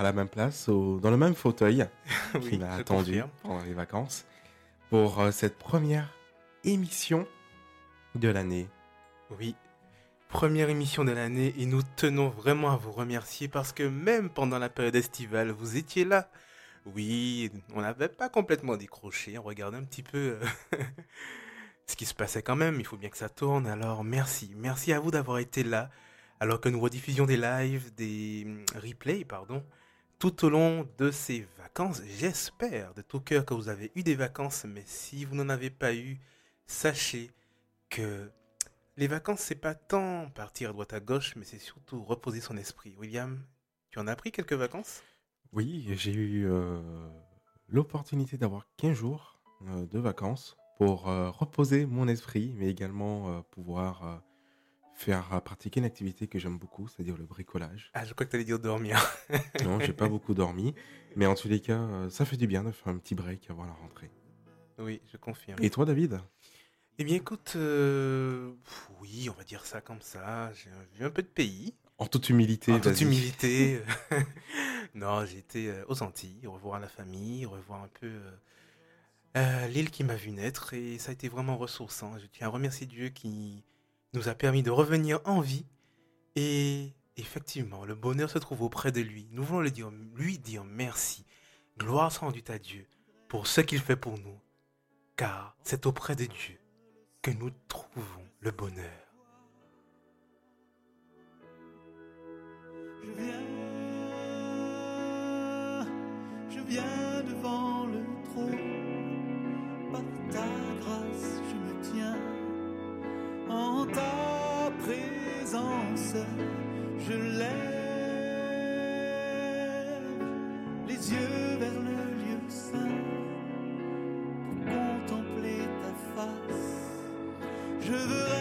à la même place, au- dans le même fauteuil Oui, qui m'a attendu confirme. pendant les vacances pour euh, cette première émission de l'année. Oui. Première émission de l'année et nous tenons vraiment à vous remercier parce que même pendant la période estivale, vous étiez là. Oui, on n'avait pas complètement décroché, on regardait un petit peu euh, ce qui se passait quand même, il faut bien que ça tourne. Alors merci, merci à vous d'avoir été là alors que nous rediffusions des lives, des hum, replays, pardon, tout au long de ces vacances. J'espère de tout cœur que vous avez eu des vacances, mais si vous n'en avez pas eu, sachez que les vacances, c'est pas tant partir à droite à gauche, mais c'est surtout reposer son esprit. William, tu en as pris quelques vacances? Oui, j'ai eu euh, l'opportunité d'avoir 15 jours euh, de vacances pour euh, reposer mon esprit, mais également pouvoir faire euh, pratiquer une activité que j'aime beaucoup, c'est-à-dire le bricolage. Ah, je crois que t'allais dire dormir. Non, j'ai pas beaucoup dormi, mais en tous les cas, euh, ça fait du bien de faire un petit break avant la rentrée. oui, je confirme. Et toi, David? Eh bien, écoute, euh, oui, on va dire ça comme ça. J'ai vu un peu de pays. En toute humilité, En toute humilité. non, euh, aux Antilles, revoir la famille, revoir un peu euh, euh, l'île qui m'a vu naître et ça a été vraiment ressourçant. Je tiens à remercier Dieu qui nous a permis de revenir en vie et effectivement, le bonheur se trouve auprès de lui. Nous voulons lui dire merci. Gloire rendue à Dieu pour ce qu'il fait pour nous, car c'est auprès de Dieu que nous trouvons le bonheur. Je viens, je viens devant le trône. En ta présence, je lève les yeux vers le lieu saint pour contempler ta face. Je veux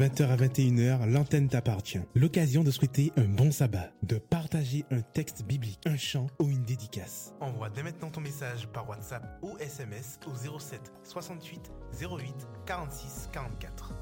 20h à 21h, l'antenne t'appartient. L'occasion de souhaiter un bon sabbat, de partager un texte biblique, un chant ou une dédicace. Envoie dès maintenant ton message par WhatsApp ou SMS au 07 68 08 46 44.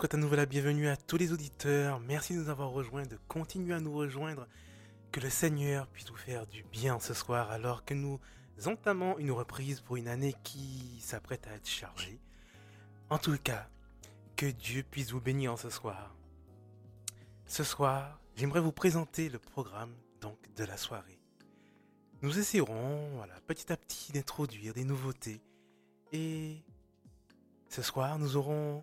Souhaite à nouveau la bienvenue à tous les auditeurs. Merci de nous avoir rejoints, de continuer à nous rejoindre. Que le Seigneur puisse vous faire du bien ce soir alors que nous entamons une reprise pour une année qui s'apprête à être chargée. En tout cas, que Dieu puisse vous bénir en ce soir. Ce soir, j'aimerais vous présenter le programme donc de la soirée. Nous essaierons, voilà, petit à petit d'introduire des nouveautés. Et ce soir, nous aurons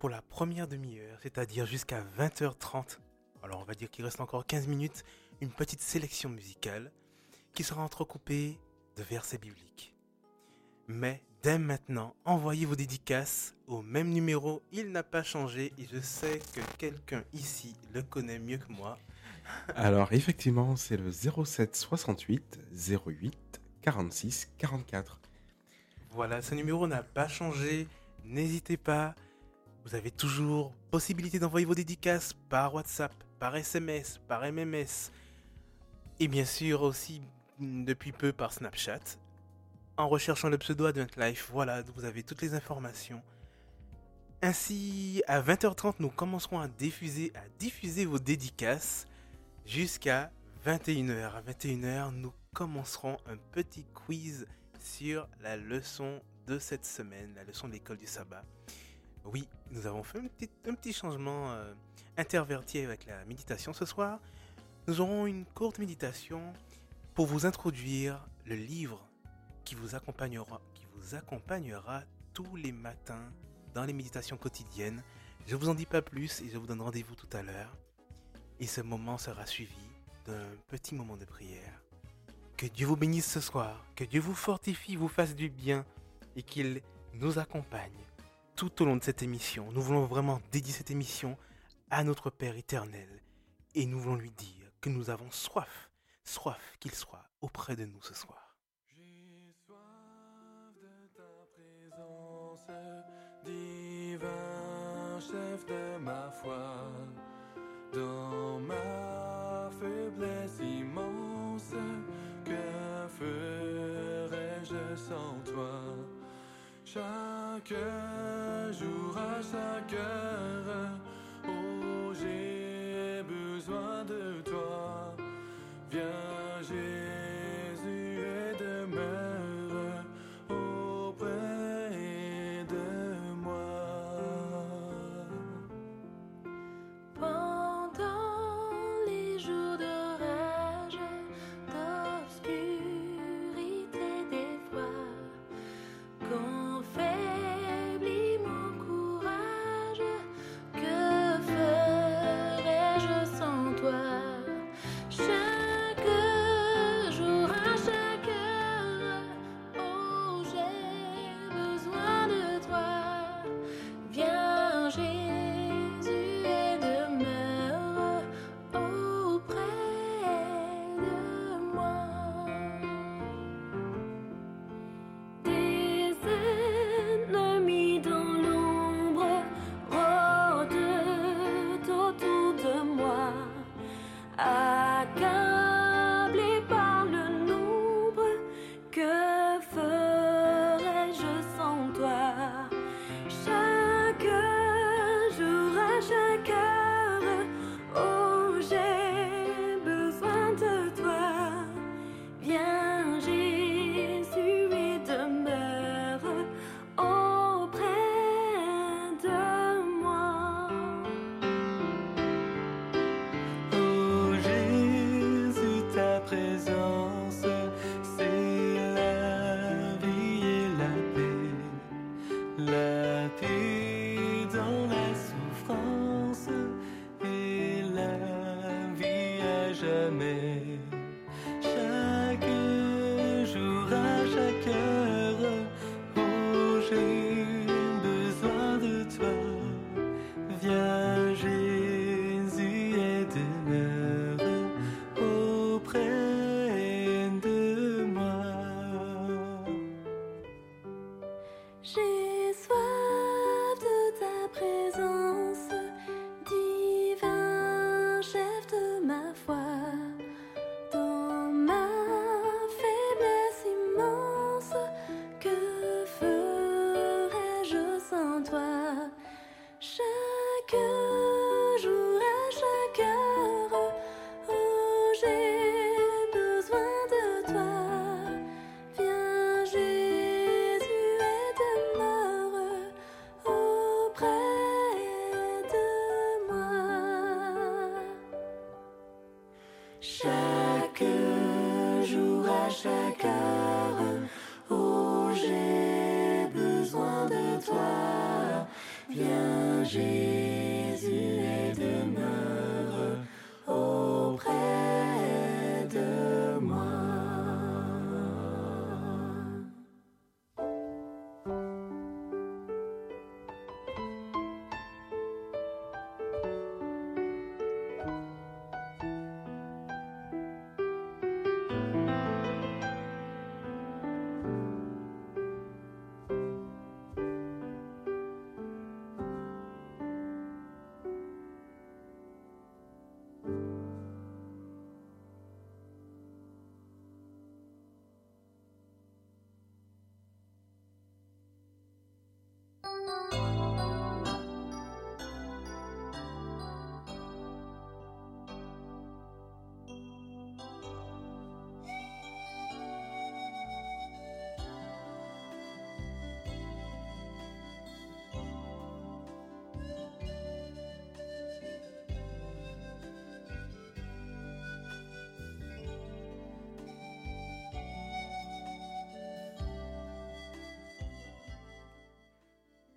pour la première demi-heure, c'est-à-dire jusqu'à 20h30, alors on va dire qu'il reste encore 15 minutes, une petite sélection musicale qui sera entrecoupée de versets bibliques. Mais dès maintenant, envoyez vos dédicaces au même numéro, il n'a pas changé et je sais que quelqu'un ici le connaît mieux que moi. Alors effectivement, c'est le 07 68 08 46 44. Voilà, ce numéro n'a pas changé, n'hésitez pas. Vous avez toujours possibilité d'envoyer vos dédicaces par WhatsApp, par SMS, par MMS. Et bien sûr aussi depuis peu par Snapchat. En recherchant le pseudo Advent Life, voilà, vous avez toutes les informations. Ainsi, à 20h30, nous commencerons à diffuser, à diffuser vos dédicaces jusqu'à 21h. À 21h, nous commencerons un petit quiz sur la leçon de cette semaine, la leçon de l'école du sabbat. Oui, nous avons fait un petit, changement euh, interverti avec la méditation ce soir. Nous aurons une courte méditation pour vous introduire le livre qui vous accompagnera, qui vous accompagnera tous les matins dans les méditations quotidiennes. Je vous en dis pas plus et je vous donne rendez-vous tout à l'heure. Et ce moment sera suivi d'un petit moment de prière. Que Dieu vous bénisse ce soir, que Dieu vous fortifie, vous fasse du bien et qu'il nous accompagne tout au long de cette émission. Nous voulons vraiment dédier cette émission à notre Père éternel et nous voulons lui dire que nous avons soif, soif qu'il soit auprès de nous ce soir. J'ai soif de ta présence, divin chef de ma foi, dans ma faiblesse immense, que ferais-je sans toi? Chaque jour, à chaque heure, oh, j'ai besoin de toi. Viens,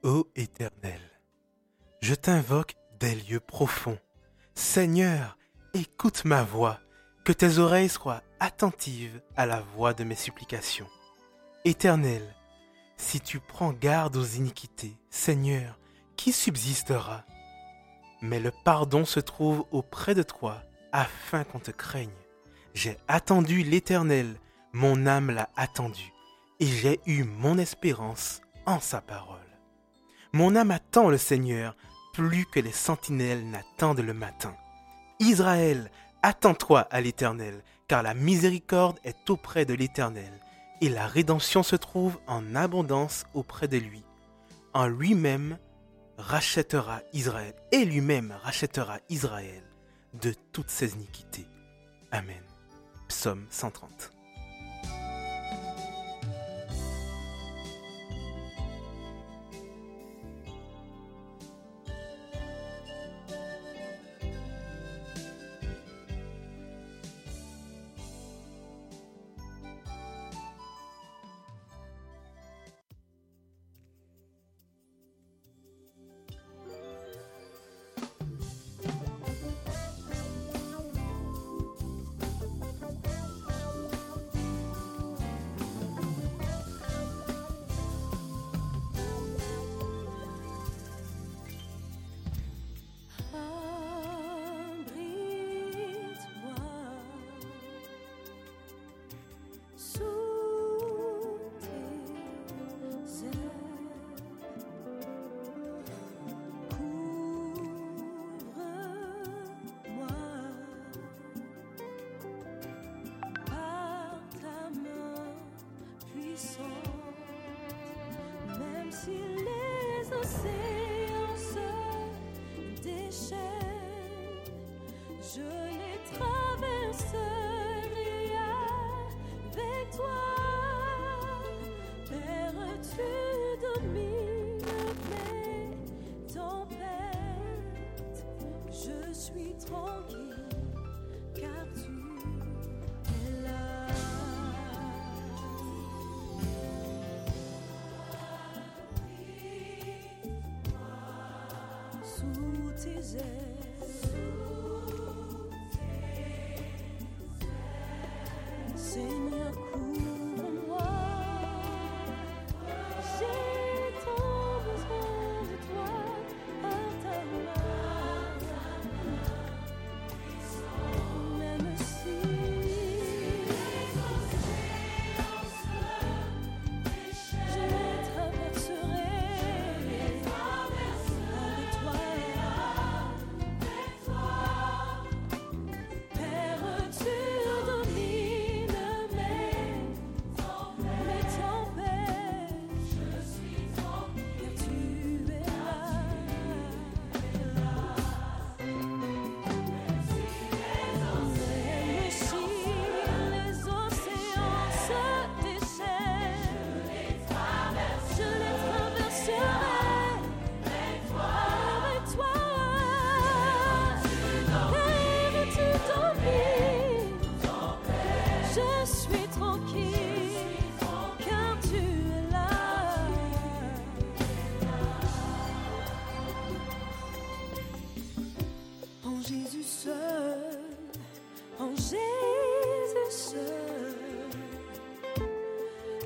Ô Éternel, je t'invoque des lieux profonds. Seigneur, écoute ma voix, que tes oreilles soient attentives à la voix de mes supplications. Éternel, si tu prends garde aux iniquités, Seigneur, qui subsistera? Mais le pardon se trouve auprès de toi, afin qu'on te craigne. J'ai attendu l'Éternel, mon âme l'a attendu, et j'ai eu mon espérance en sa parole. Mon âme attend le Seigneur plus que les sentinelles n'attendent le matin. Israël, attends-toi à l'Éternel, car la miséricorde est auprès de l'Éternel, et la rédemption se trouve en abondance auprès de lui. En lui-même rachètera Israël, et lui-même rachètera Israël de toutes ses iniquités. Amen. Psaume 130.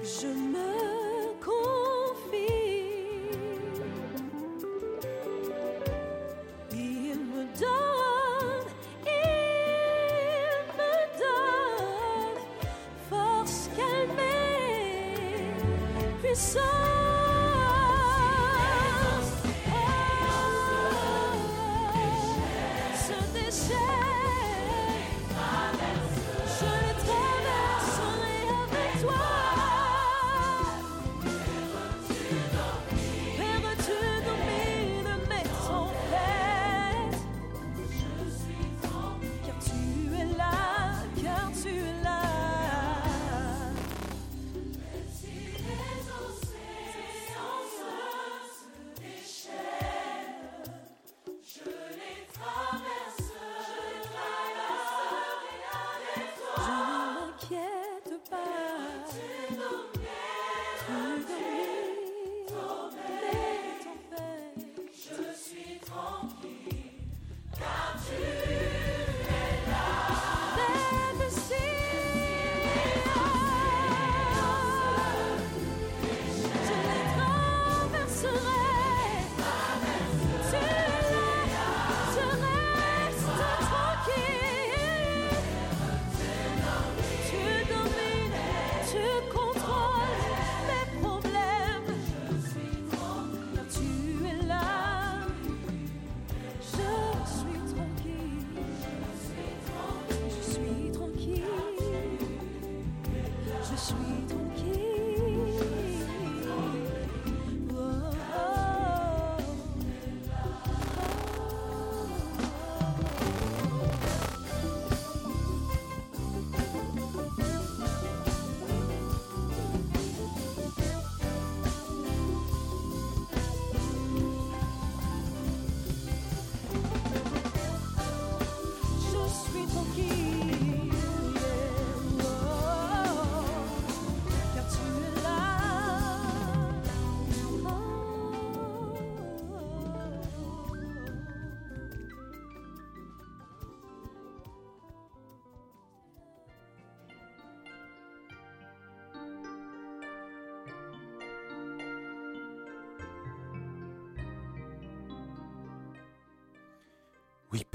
je me confie. Il me donne, il me donne force calmée, puissance.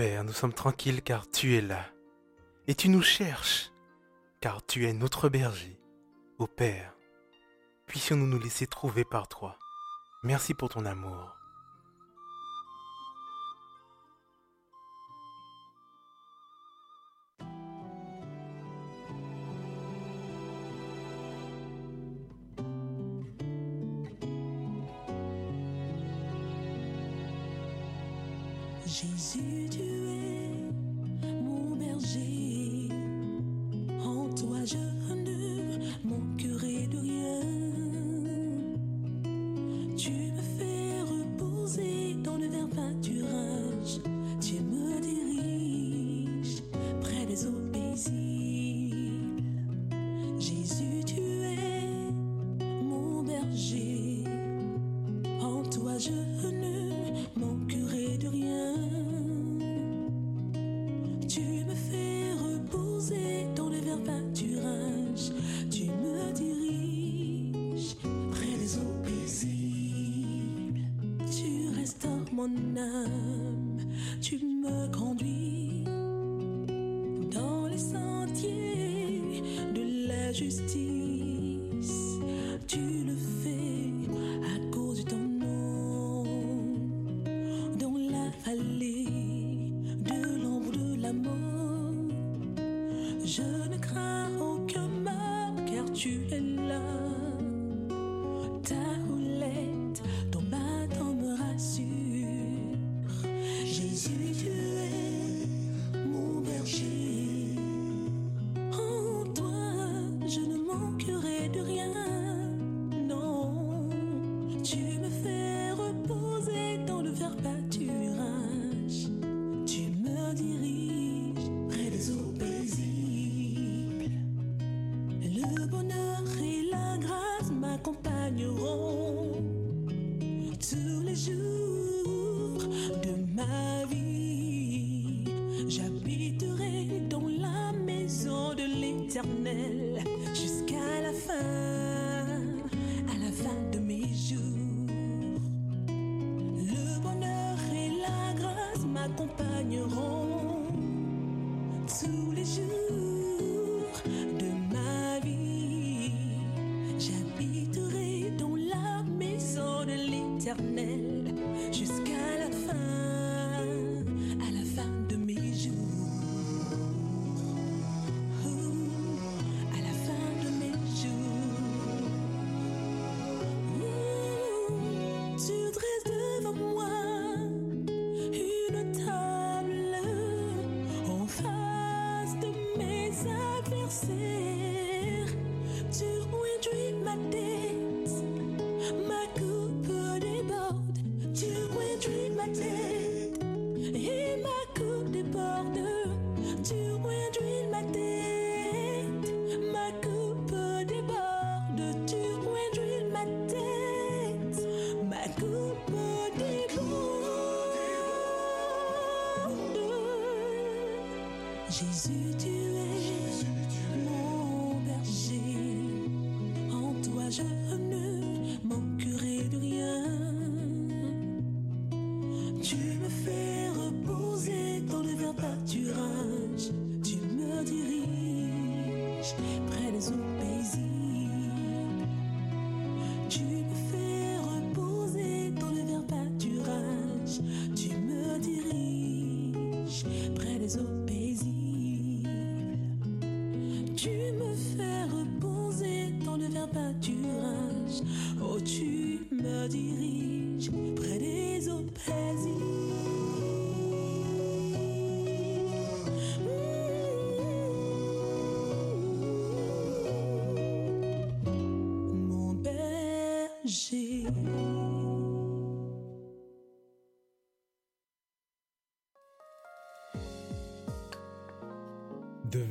Père, nous sommes tranquilles car tu es là. Et tu nous cherches, car tu es notre berger. Ô Père, puissions-nous nous laisser trouver par toi. Merci pour ton amour.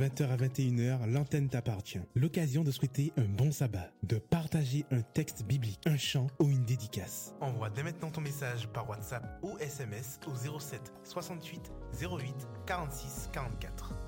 20h à 21h, l'antenne t'appartient. L'occasion de souhaiter un bon sabbat, de partager un texte biblique, un chant ou une dédicace. Envoie dès maintenant ton message par WhatsApp ou SMS au 07 68 08 46 44.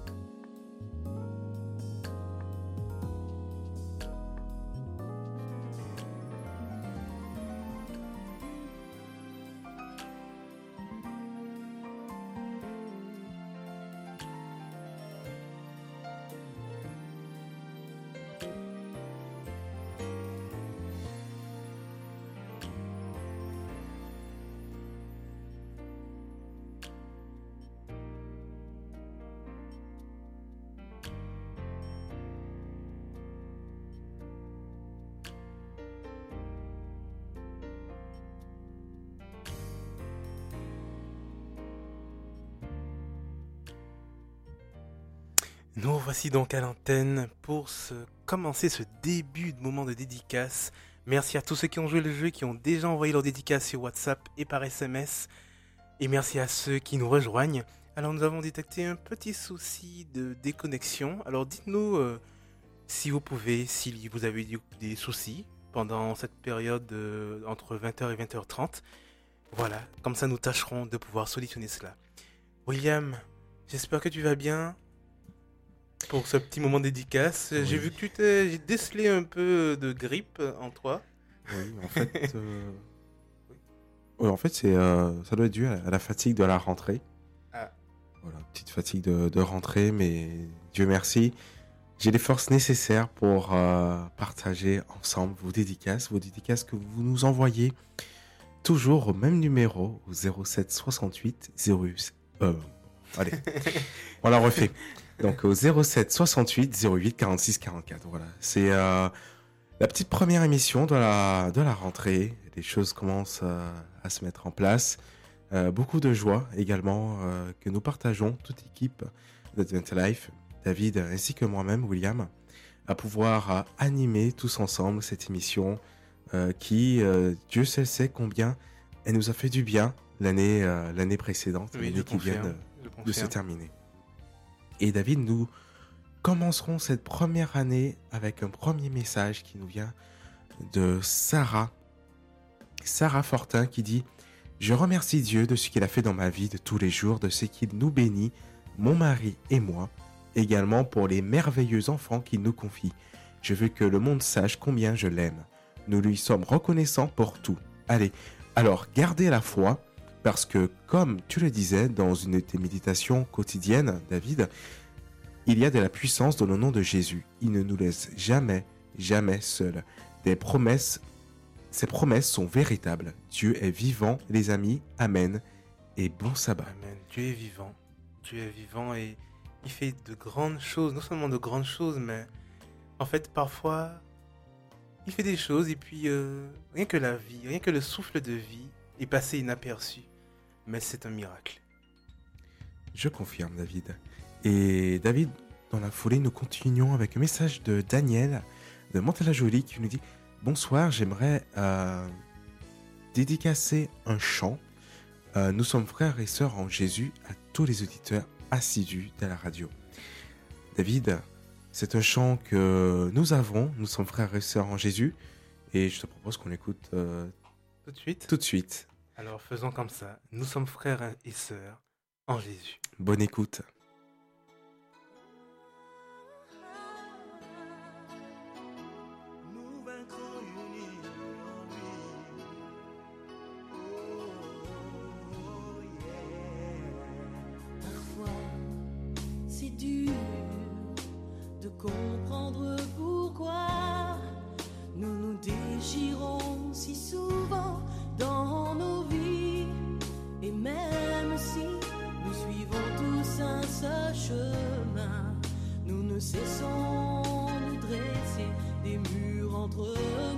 Nous voici donc à l'antenne pour ce, commencer ce début de moment de dédicace. Merci à tous ceux qui ont joué le jeu, qui ont déjà envoyé leur dédicace sur WhatsApp et par SMS. Et merci à ceux qui nous rejoignent. Alors nous avons détecté un petit souci de déconnexion. Alors dites-nous euh, si vous pouvez, si vous avez des soucis pendant cette période euh, entre 20h et 20h30. Voilà, comme ça nous tâcherons de pouvoir solutionner cela. William, j'espère que tu vas bien pour ce petit moment dédicace. Oui. J'ai vu que tu t'es décelé un peu de grippe en toi. Oui, en fait, euh, ouais, en fait c'est, euh, ça doit être dû à, la fatigue de la rentrée. Ah. Voilà, petite fatigue de, de rentrée, mais Dieu merci, j'ai les forces nécessaires pour euh, partager ensemble vos dédicaces, vos dédicaces que vous nous envoyez toujours au même numéro, au 07 68 08. Euh, allez, on la refait. Donc au 07 68 08 46 44. Voilà, c'est euh, la petite première émission de la, de la rentrée. Les choses commencent euh, à se mettre en place. Euh, beaucoup de joie également que nous partageons, toute équipe d'Advent Life, David ainsi que moi-même, William, à pouvoir animer tous ensemble cette émission qui, Dieu seul sait combien elle nous a fait du bien l'année l'année précédente, Oui, l'année qui vient de, se terminer. Et David, nous commencerons cette première année avec un premier message qui nous vient de Sarah. Sarah Fortin qui dit Je remercie Dieu de ce qu'il a fait dans ma vie de tous les jours, de ce qu'il nous bénit, mon mari et moi, également pour les merveilleux enfants qu'il nous confie. Je veux que le monde sache combien je l'aime. Nous lui sommes reconnaissants pour tout. Allez, alors gardez la foi, parce que comme tu le disais dans une de tes méditations quotidiennes, David, il y a de la puissance dans le nom de Jésus. Il ne nous laisse jamais, jamais seuls. Des promesses, ces promesses sont véritables. Dieu est vivant, les amis. Amen. Et bon sabbat. Amen. Dieu est vivant. Dieu est vivant et il fait de grandes choses. Non seulement de grandes choses, mais en fait, parfois, il fait des choses et puis euh, rien que la vie, rien que le souffle de vie est passé inaperçu mais c'est un miracle. Je confirme, David. Et David, dans la foulée, nous continuons avec un message de Daniel de Mantes-la-Jolie qui nous dit Bonsoir, j'aimerais euh, dédicacer un chant. Euh, nous sommes frères et sœurs en Jésus à tous les auditeurs assidus de la radio. David, c'est un chant que nous avons, nous sommes frères et sœurs en Jésus, et je te propose qu'on l'écoute euh, tout de suite. Tout de suite. Alors faisons comme ça. Nous sommes frères et sœurs en Jésus. Bonne écoute. Oh, oh, c'est dur de comprendre pourquoi nous nous déchirons. chemin, nous ne cessons de dresser des murs entre eux.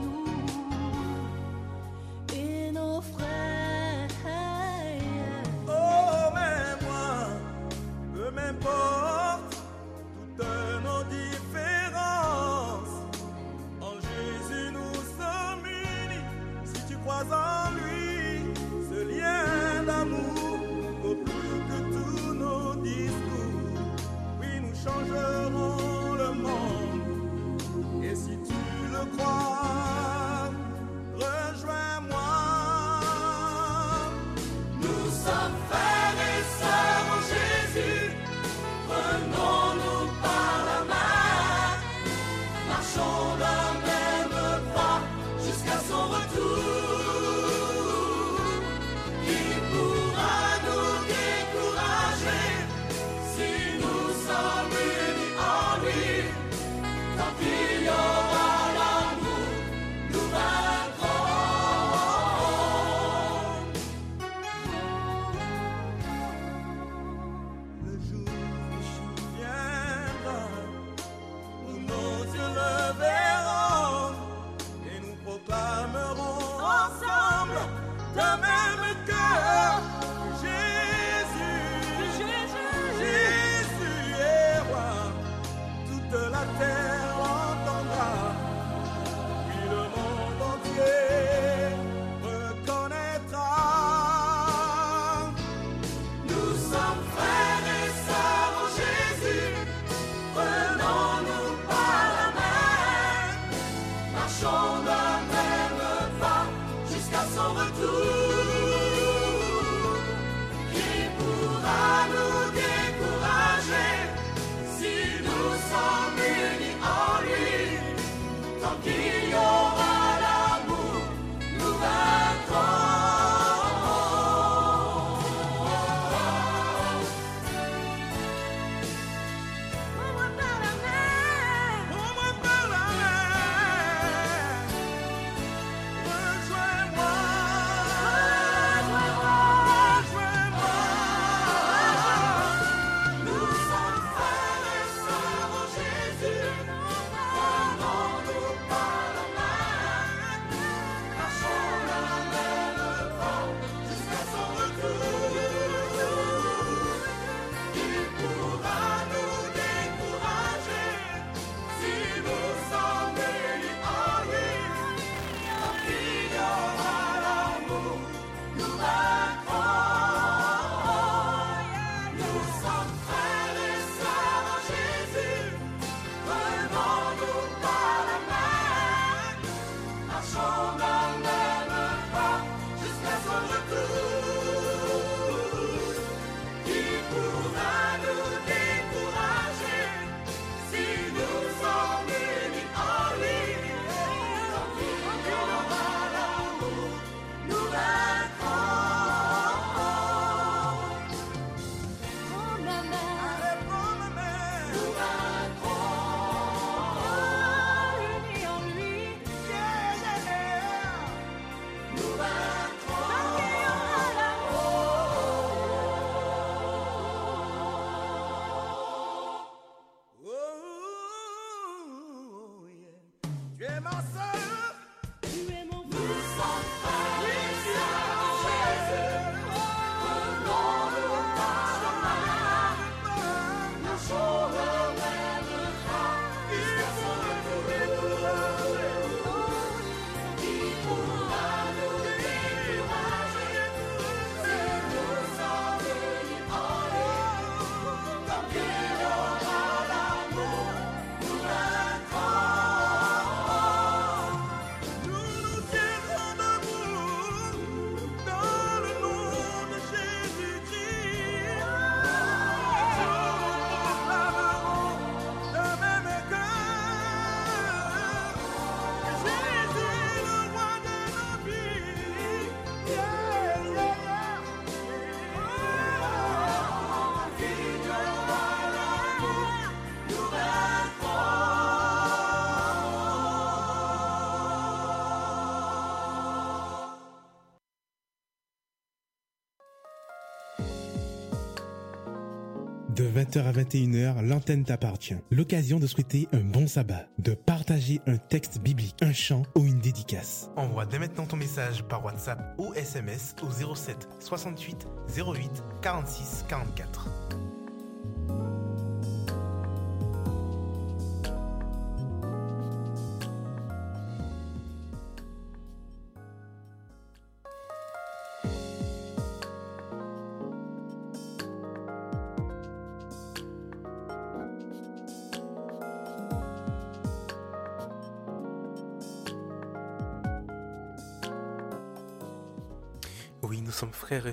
20h à 21h, l'antenne t'appartient. L'occasion de souhaiter un bon sabbat, de partager un texte biblique, un chant ou une dédicace. Envoie dès maintenant ton message par WhatsApp ou SMS au 07 68 08 46 44.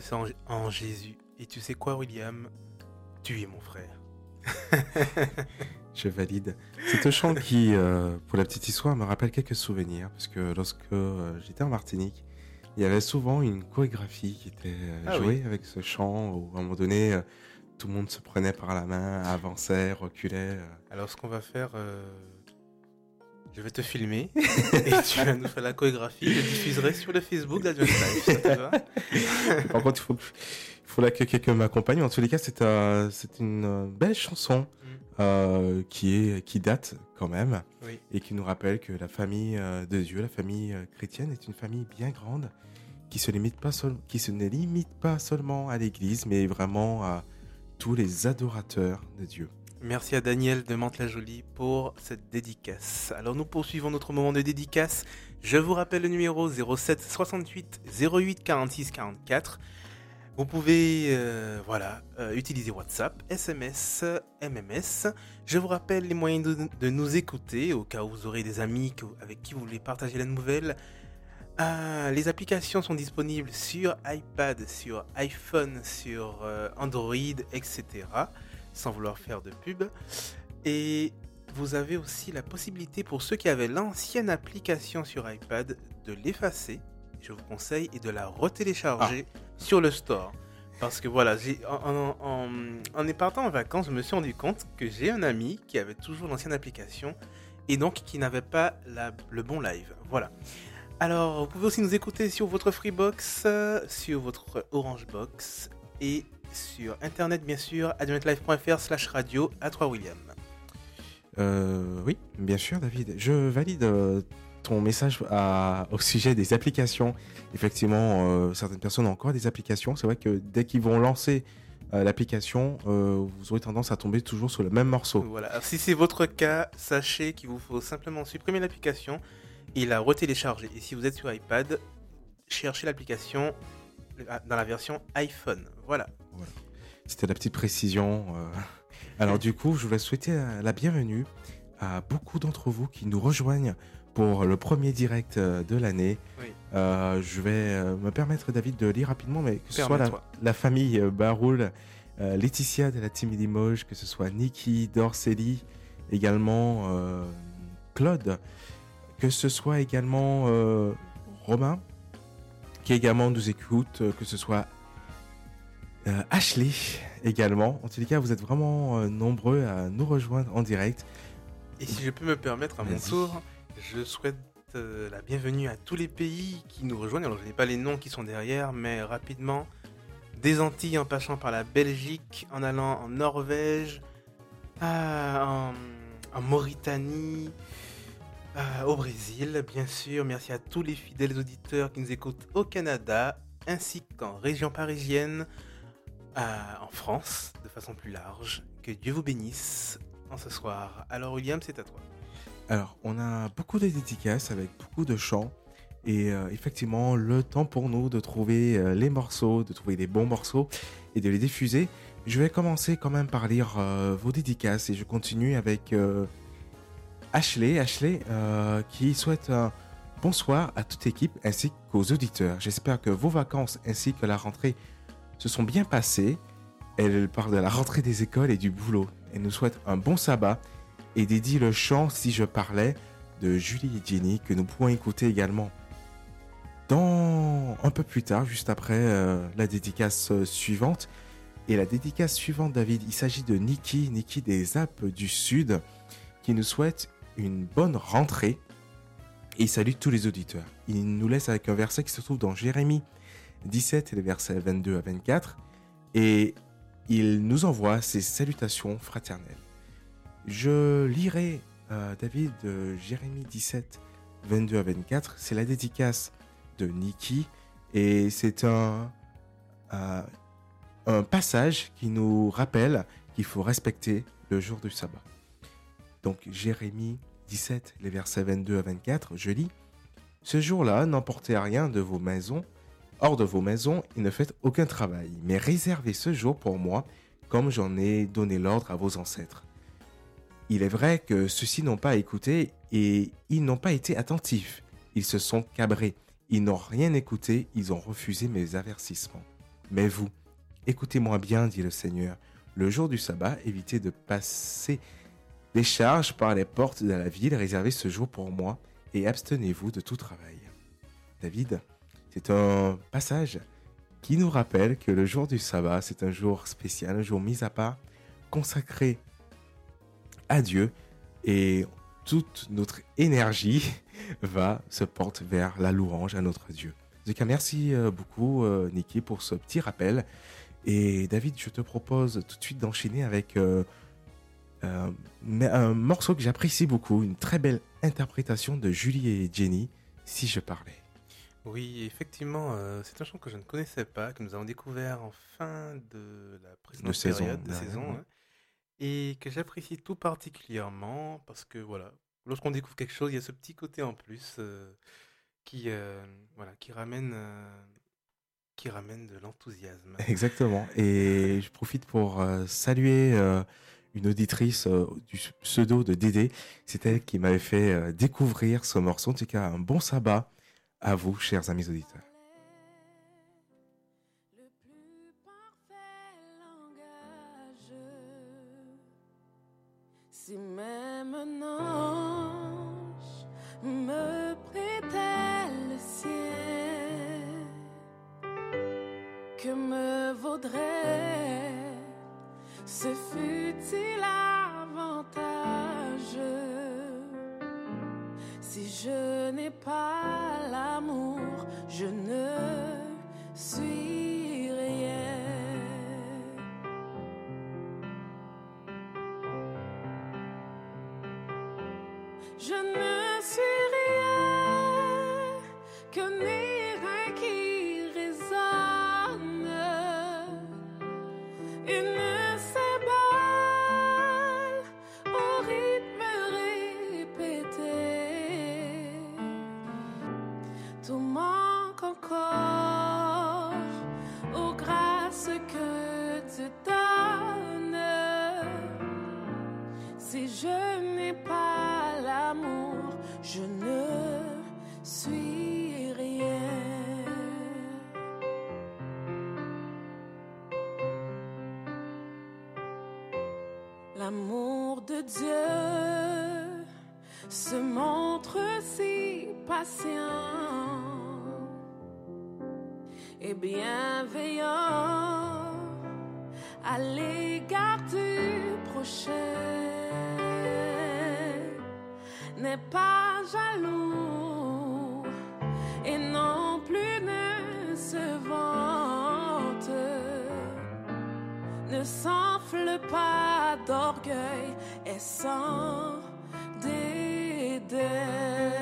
Sœurs en- en Jésus. Et tu sais quoi, William? Tu es mon frère. Je valide. C'est un chant qui, euh, pour la petite histoire, me rappelle quelques souvenirs. Parce que lorsque euh, j'étais en Martinique, il y avait souvent une chorégraphie qui était euh, Ah jouée avec ce chant. Où à un moment donné, tout le monde se prenait par la main, avançait, reculait. Alors, ce qu'on va faire, euh, je vais te filmer et tu vas nous faire la chorégraphie. Je diffuserai sur le Facebook d'Advent Life. Ça te va Par contre, il faut, faut là que quelqu'un m'accompagne. En tous les cas, c'est une euh, belle chanson euh, qui, est, qui date quand même Oui. et qui nous rappelle que la famille euh, de Dieu, la famille chrétienne, est une famille bien grande qui se limite pas seul- qui se ne limite pas seulement à l'Église, mais vraiment à tous les adorateurs de Dieu. Merci à Daniel de Mantes-la-Jolie pour cette dédicace. Alors nous poursuivons notre moment de dédicace. Je vous rappelle le numéro 07 68 08 46 44. Vous pouvez euh, voilà, euh, utiliser WhatsApp, SMS, MMS. Je vous rappelle les moyens de, nous écouter au cas où vous aurez des amis avec qui vous voulez partager la nouvelle. Ah, les applications sont disponibles sur iPad, sur iPhone, sur euh, Android, etc sans vouloir faire de pub. Et vous avez aussi la possibilité pour ceux qui avaient l'ancienne application sur iPad de l'effacer, je vous conseille, et de la retélécharger sur le store. Parce que voilà, en, en, en, en partant en vacances, je me suis rendu compte que j'ai un ami qui avait toujours l'ancienne application et donc qui n'avait pas la- le bon live. Voilà. Alors, vous pouvez aussi nous écouter sur votre Freebox, euh, sur votre Orange Box et sur internet bien sûr, adventlife.fr slash radio à 3 William. Euh, oui, bien sûr, David. Je valide euh, ton message à- au sujet des applications. Effectivement, euh, certaines personnes ont encore des applications. C'est vrai que dès qu'ils vont lancer l'application, vous aurez tendance à tomber toujours sur le même morceau. Voilà. Alors, si c'est votre cas, sachez qu'il vous faut simplement supprimer l'application et la retélécharger. Et si vous êtes sur iPad, cherchez l'application dans la version iPhone. Voilà. C'était la petite précision. euh. Alors du coup, je voulais souhaiter euh, la bienvenue à beaucoup d'entre vous qui nous rejoignent pour le premier direct euh, de l'année. Oui. Euh, je vais me permettre, David, de lire rapidement, mais que ce soit la, famille Baroul, euh, Laetitia de la team Limoges, que ce soit Niki, Dorceli, également euh, Claude, que ce soit également Romain, qui également nous écoute, euh, que ce soit euh, Ashley également. En tous les cas, vous êtes vraiment euh, nombreux à nous rejoindre en direct. Et si je peux me permettre à mon tour, je souhaite euh, la bienvenue à tous les pays qui nous rejoignent. Alors je n'ai pas les noms qui sont derrière, mais rapidement, des Antilles en passant par la Belgique, en allant en Norvège, à- en, en Mauritanie, à- au Brésil, bien sûr. Merci à tous les fidèles auditeurs qui nous écoutent au Canada, ainsi qu'en région parisienne, à- en France, de façon plus large. Que Dieu vous bénisse en ce soir. Alors William, c'est à toi. Alors, on a beaucoup de dédicaces avec beaucoup de chants. Et euh, effectivement, le temps pour nous de trouver euh, les morceaux, de trouver les bons morceaux et de les diffuser. Je vais commencer quand même par lire euh, vos dédicaces et je continue avec euh, Ashley, Ashley euh, qui souhaite un bonsoir à toute l'équipe ainsi qu'aux auditeurs. J'espère que vos vacances ainsi que la rentrée se sont bien passées. Elle parle de la rentrée des écoles et du boulot. Elle nous souhaite un bon sabbat et dédie le chant Si je parlais de Julie et Jenny que nous pourrons écouter également dans un peu plus tard, juste après euh, la dédicace euh, suivante. Et la dédicace suivante, David, il s'agit de Niki, Niki des Alpes du Sud, qui nous souhaite une bonne rentrée et il salue tous les auditeurs. Il nous laisse avec un verset qui se trouve dans Jérémie 17 et les versets 22 à 24. Et il nous envoie ses salutations fraternelles. Je lirai euh, David de Jérémie 17, 22 à 24. C'est la dédicace de Niki et c'est euh, un passage qui nous rappelle qu'il faut respecter le jour du sabbat. Donc Jérémie 17, les versets 22 à 24, je lis Ce jour-là, n'emportez rien de vos maisons, hors de vos maisons, et ne faites aucun travail, mais réservez ce jour pour moi, comme j'en ai donné l'ordre à vos ancêtres. Il est vrai que ceux-ci n'ont pas écouté et ils n'ont pas été attentifs. Ils se sont cabrés. Ils n'ont rien écouté, ils ont refusé mes avertissements. Mais vous, écoutez-moi bien, dit le Seigneur. Le jour du sabbat, évitez de passer des charges par les portes de la ville, réservez ce jour pour moi et abstenez-vous de tout travail. David, c'est un passage qui nous rappelle que le jour du sabbat, c'est un jour spécial, un jour mis à part, consacré à Dieu et toute notre énergie va se porte vers la louange à notre Dieu. En tout cas, merci euh, beaucoup, euh, Niki, pour ce petit rappel. Et David, je te propose tout de suite d'enchaîner avec euh, euh, mais un morceau que j'apprécie beaucoup, une très belle interprétation de Julie et Jenny, Si je parlais. Oui, effectivement, euh, c'est un chant que je ne connaissais pas, que nous avons découvert en fin de la précédente De saison, période de dernière, saison, ouais. hein, et que j'apprécie tout particulièrement parce que voilà, lorsqu'on découvre quelque chose, il y a ce petit côté en plus euh, qui voilà, qui ramène qui ramène de l'enthousiasme. Exactement. Et je profite pour saluer une auditrice euh, du pseudo de Dédé. C'est elle qui m'avait fait euh, découvrir ce morceau. En tout cas, un bon sabbat à vous, chers amis auditeurs. Si même un ange me le sien, que me vaudrait ce futile avantage si je n'ai pas l'amour, je ne suis rien. Je ne je ne suis rien. L'amour de Dieu se montre si patient et bienveillant à l'égard du prochain. N'est pas jaloux et non plus ne se vante ne s'enfle pas d'orgueil et sans dédain.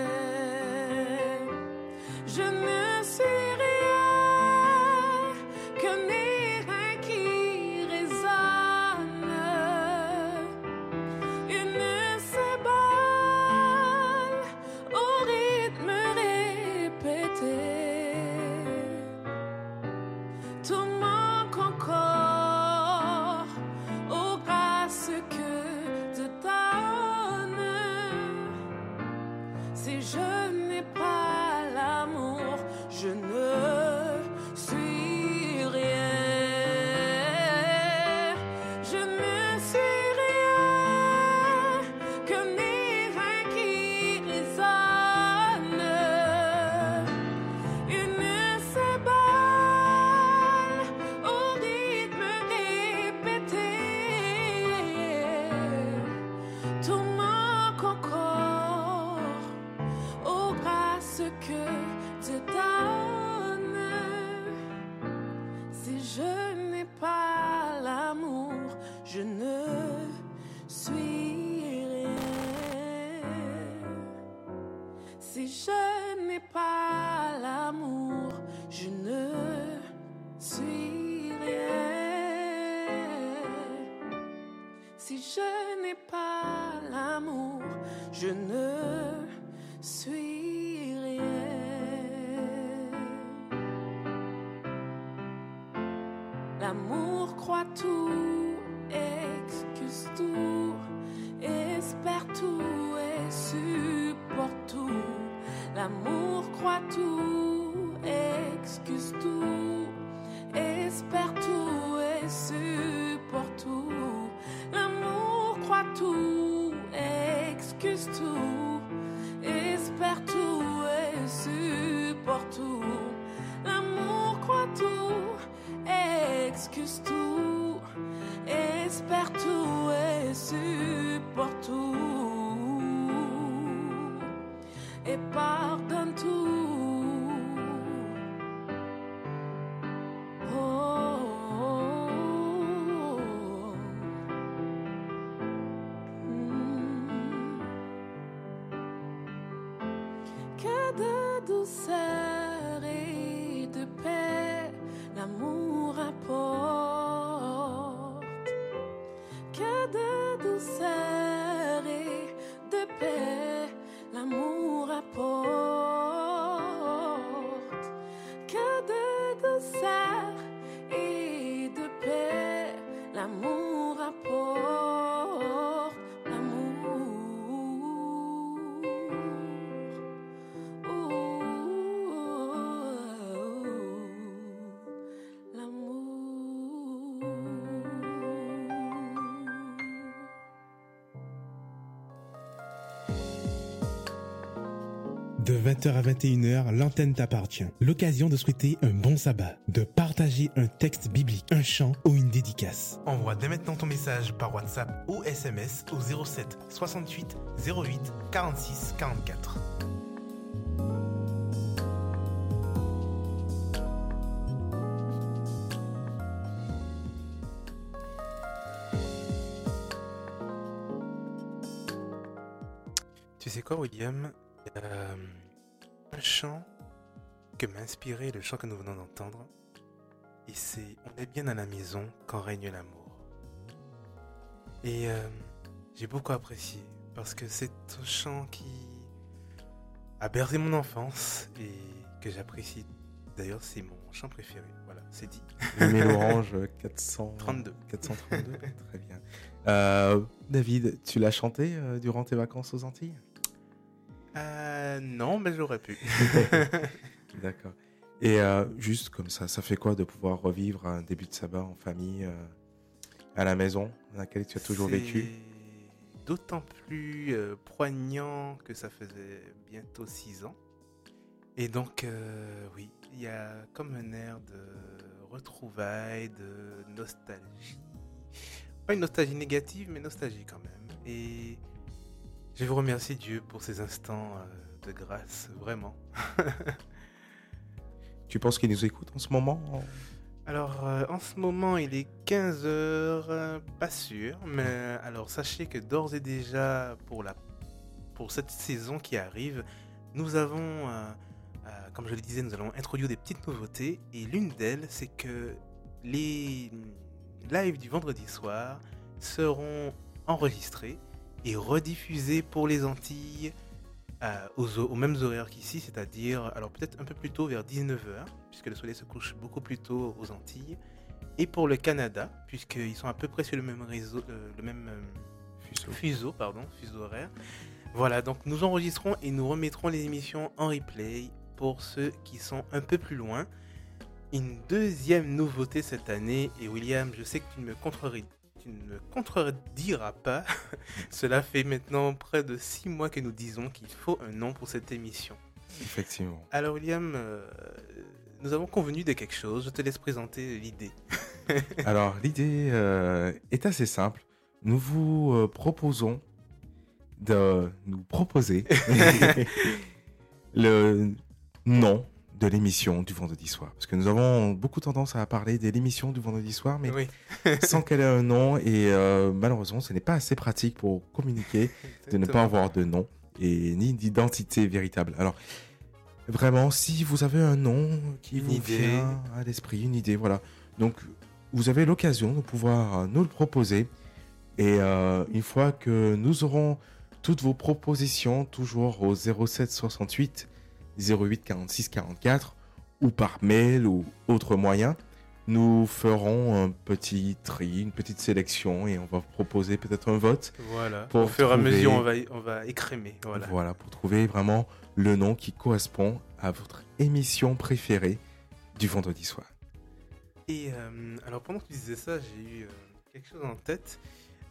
20h à 21h, l'antenne t'appartient. L'occasion de souhaiter un bon sabbat, de partager un texte biblique, un chant ou une dédicace. Envoie dès maintenant ton message par WhatsApp ou SMS au 07 68 08 46 44. Tu sais quoi, William? Euh, un chant que m'a inspiré le chant que nous venons d'entendre. Et c'est On est bien à la maison quand règne l'amour. Et euh, j'ai beaucoup apprécié parce que c'est un chant qui a bercé mon enfance et que j'apprécie. D'ailleurs, c'est mon chant préféré. Voilà, c'est dit. Aimé l'orange 400... 32. 432, très bien. Euh, David, tu l'as chanté euh, durant tes vacances aux Antilles? Euh, non, mais j'aurais pu. D'accord. Et euh, juste comme ça, ça fait quoi de pouvoir revivre un début de sabbat en famille euh, à la maison dans laquelle tu as toujours vécu? D'autant plus poignant que ça faisait bientôt six ans. Et donc, oui, il y a comme un air de retrouvailles, de nostalgie. Pas une nostalgie négative, mais nostalgie quand même. Et je vous remercie Dieu pour ces instants euh, de grâce, vraiment. Tu penses qu'il nous écoute en ce moment Alors, euh, en ce moment, il est 15h, euh, pas sûr, mais alors sachez que d'ores et déjà, pour, la, pour cette saison qui arrive, nous avons, euh, comme je le disais, nous allons introduire des petites nouveautés, et l'une d'elles, c'est que les lives du vendredi soir seront enregistrés et rediffusés pour les Antilles euh, aux, aux mêmes horaires qu'ici, c'est-à-dire alors peut-être un peu plus tôt vers 19h, puisque le soleil se couche beaucoup plus tôt aux Antilles, et pour le Canada, puisqu'ils sont à peu près sur le même réseau, euh, le même euh, Fuseau. fuseau, pardon, fuseau horaire. Voilà, donc nous enregistrons et nous remettrons les émissions en replay pour ceux qui sont un peu plus loin. Une deuxième nouveauté cette année, et William, je sais que tu ne me contreris- tu ne me contrediras pas, cela fait maintenant près de six mois que nous disons qu'il faut un nom pour cette émission. Effectivement. Alors William, euh, nous avons convenu de quelque chose, je te laisse présenter l'idée. Alors, l'idée euh, est assez simple. Nous vous euh, proposons de nous proposer le nom de l'émission du vendredi soir. Parce que nous avons beaucoup tendance à parler de l'émission du vendredi soir, mais Oui, sans qu'elle ait un nom. Et euh, malheureusement, ce n'est pas assez pratique pour communiquer de ne pas avoir de nom. et ni d'identité véritable. Alors, vraiment, si vous avez un nom qui Une vous idée. vient à l'esprit, une idée, voilà. Donc, vous avez l'occasion de pouvoir euh, nous le proposer. Et euh, une fois que nous aurons toutes vos propositions, toujours au 07 68 08 46 44 ou par mail ou autre moyen, nous ferons un petit tri, une petite sélection et on va vous proposer peut-être un vote. Voilà. Pour Au fur et à mesure, on va, on va écrémer. Voilà. Voilà. pour trouver vraiment le nom qui correspond à votre émission préférée du vendredi soir. Et euh, alors pendant que tu disais ça, j'ai eu euh, quelque chose en tête.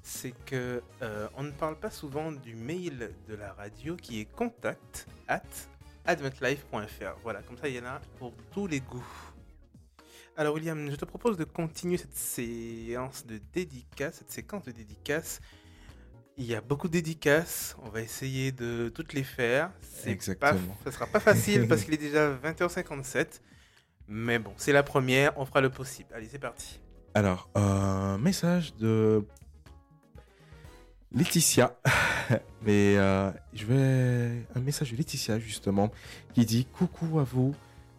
C'est que euh, on ne parle pas souvent du mail de la radio qui est contact at adventlife.fr. Voilà, comme ça il y en a pour tous les goûts. Alors William, je te propose de continuer cette séance de dédicaces, cette séquence de dédicaces. Il y a beaucoup de dédicaces, on va essayer de toutes les faire. C'est Exactement. Pas, ça sera pas facile parce qu'il est déjà 20h57. Mais bon, c'est la première, on fera le possible. Allez, c'est parti. Alors, un message de Laetitia. Mais euh, je vais. Un message de Laetitia, justement, qui dit Coucou à vous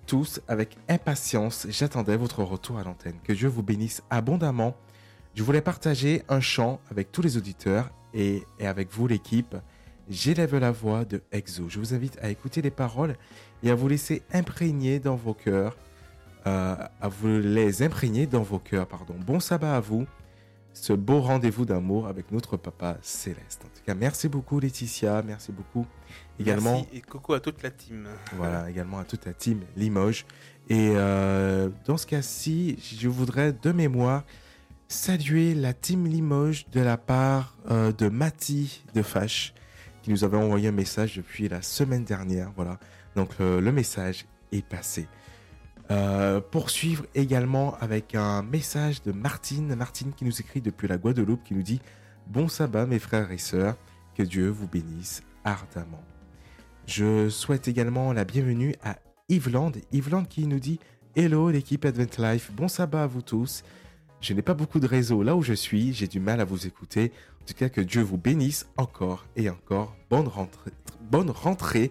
tous, avec impatience, j'attendais votre retour à l'antenne. Que Dieu vous bénisse abondamment. Je voulais partager un chant avec tous les auditeurs et, et avec vous, l'équipe. J'élève la voix de Exo. Je vous invite à écouter les paroles et à vous laisser imprégner dans vos cœurs. euh, à vous les imprégner dans vos cœurs. Pardon. Bon sabbat à vous. Ce beau rendez-vous d'amour avec notre papa céleste. En tout cas, merci beaucoup Laetitia. Merci beaucoup également. Merci et coucou à toute la team. Voilà, également à toute la team Limoges. Et euh, dans ce cas-ci, je voudrais de mémoire saluer la team Limoges de la part euh, de Mati de Fache, qui nous avait envoyé un message depuis la semaine dernière. Voilà, donc euh, le message est passé. Euh, poursuivre également avec un message de Martine. Martine qui nous écrit depuis la Guadeloupe, qui nous dit Bon sabbat mes frères et sœurs, que Dieu vous bénisse ardemment. Je souhaite également la bienvenue à Yveland. Yveland qui nous dit Hello l'équipe Advent Life, bon sabbat à vous tous. Je n'ai pas beaucoup de réseau là où je suis, j'ai du mal à vous écouter. En tout cas, que Dieu vous bénisse encore et encore. Bonne rentrée. Bonne rentrée.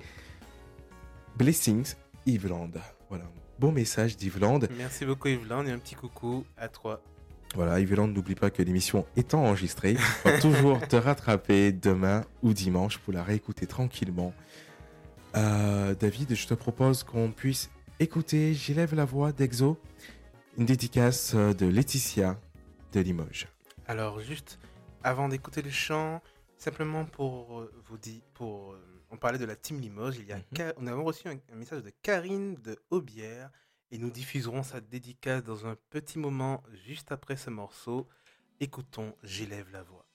Blessings, Yveland. Voilà, bon message d'Yveland. Merci beaucoup Yveland et un petit coucou à toi. Voilà, Yveland, n'oublie pas que l'émission étant enregistrée, tu vas toujours te rattraper demain ou dimanche pour la réécouter tranquillement. Euh, David, je te propose qu'on puisse écouter J'élève la voix d'Exo, une dédicace de Laetitia de Limoges. Alors juste avant d'écouter le chant, simplement pour vous dire, pour euh, on parlait de la team Limoges, il y a Mhm. Ka- on a reçu un, un message de Karine de Aubière et nous diffuserons sa dédicace dans un petit moment juste après ce morceau. Écoutons J'élève la voix.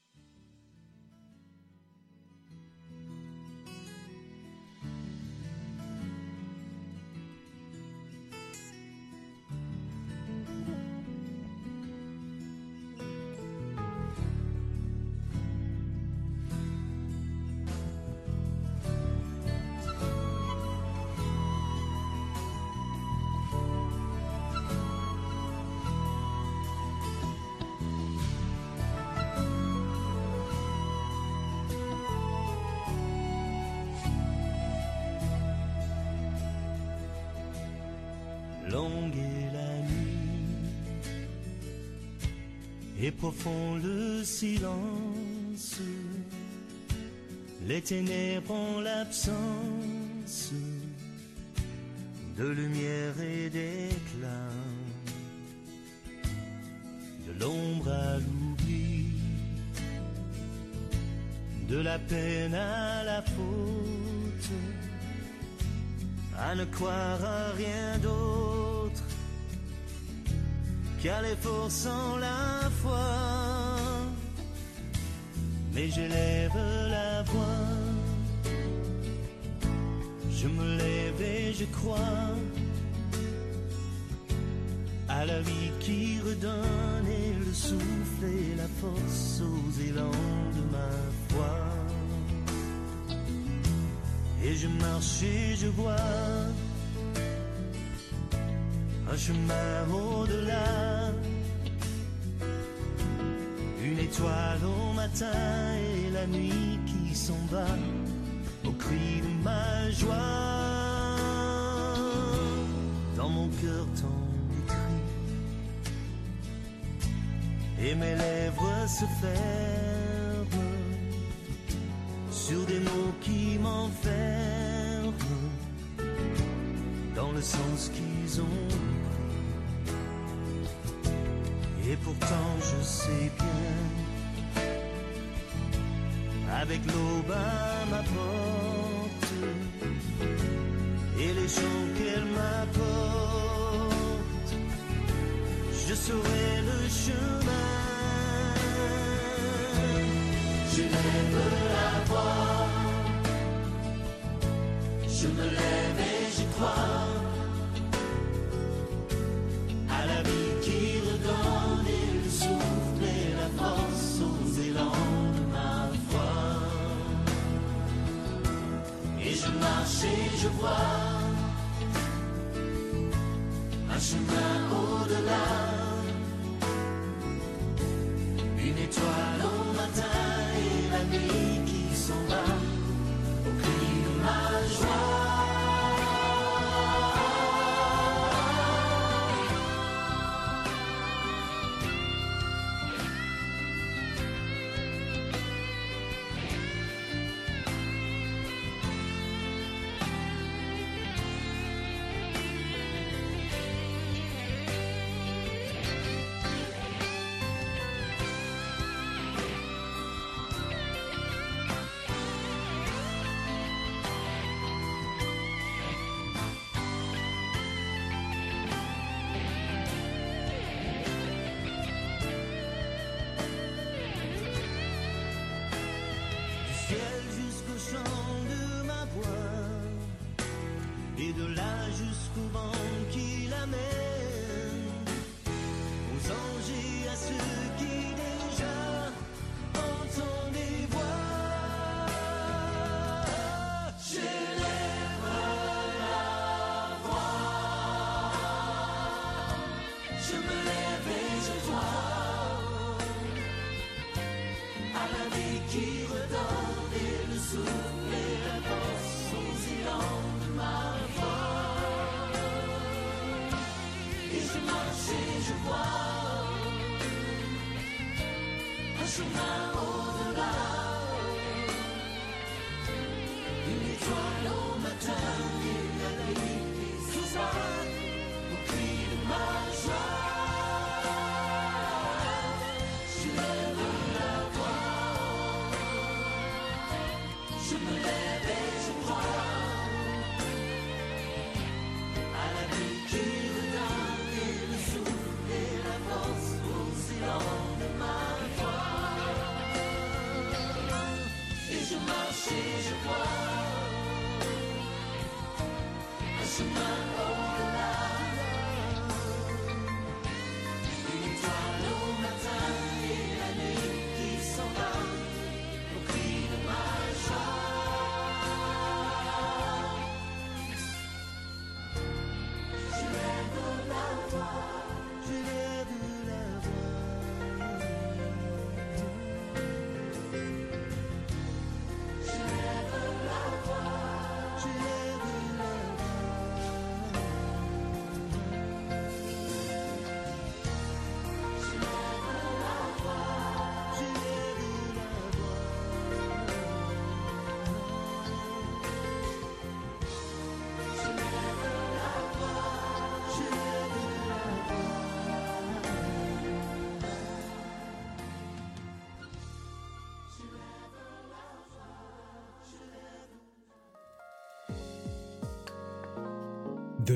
Profond le silence. Les ténèbres ont l'absence de lumière et d'éclat, de l'ombre à l'oubli, de la peine à la faute. À ne croire à rien d'autre qu'à l'effort sans la foi. Mais j'élève la voix, je me lève et je crois à la vie qui redonne et le souffle et la force aux élans de ma foi. Et je marche et je vois un chemin au-delà, une étoile au matin et la nuit qui s'en va au cri de ma joie. Dans mon cœur tant écrit et mes lèvres se ferment sur des mots qui m'enferment dans le sens qu'ils ont Et pourtant je sais bien avec l'aube à ma porte et les chants qu'elle m'apporte, je saurai le chemin. Je lève la voix, je me lève et je crois marche et je vois un chemin au-delà, une étoile au matin et la nuit qui s'en va au cri de ma joie.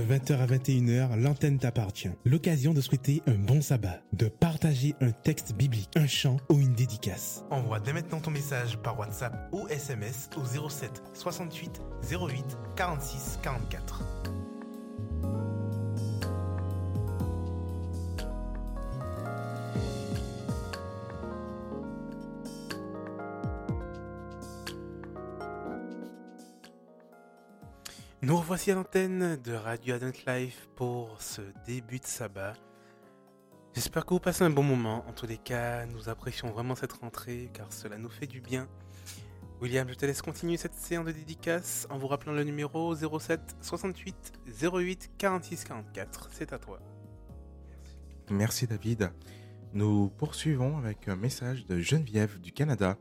20h à 21h, l'antenne t'appartient. L'occasion de souhaiter un bon sabbat, de partager un texte biblique, un chant ou une dédicace. Envoie dès maintenant ton message par WhatsApp ou SMS au 07 68 08 46 44. Nous revoici à l'antenne de Radio Adult Life pour ce début de sabbat. J'espère que vous passez un bon moment. En tous les cas, nous apprécions vraiment cette rentrée car cela nous fait du bien. William, je te laisse continuer cette séance de dédicace en vous rappelant le numéro 07 68 08 46 44. C'est à toi. Merci David. Nous poursuivons avec un message de Geneviève du Canada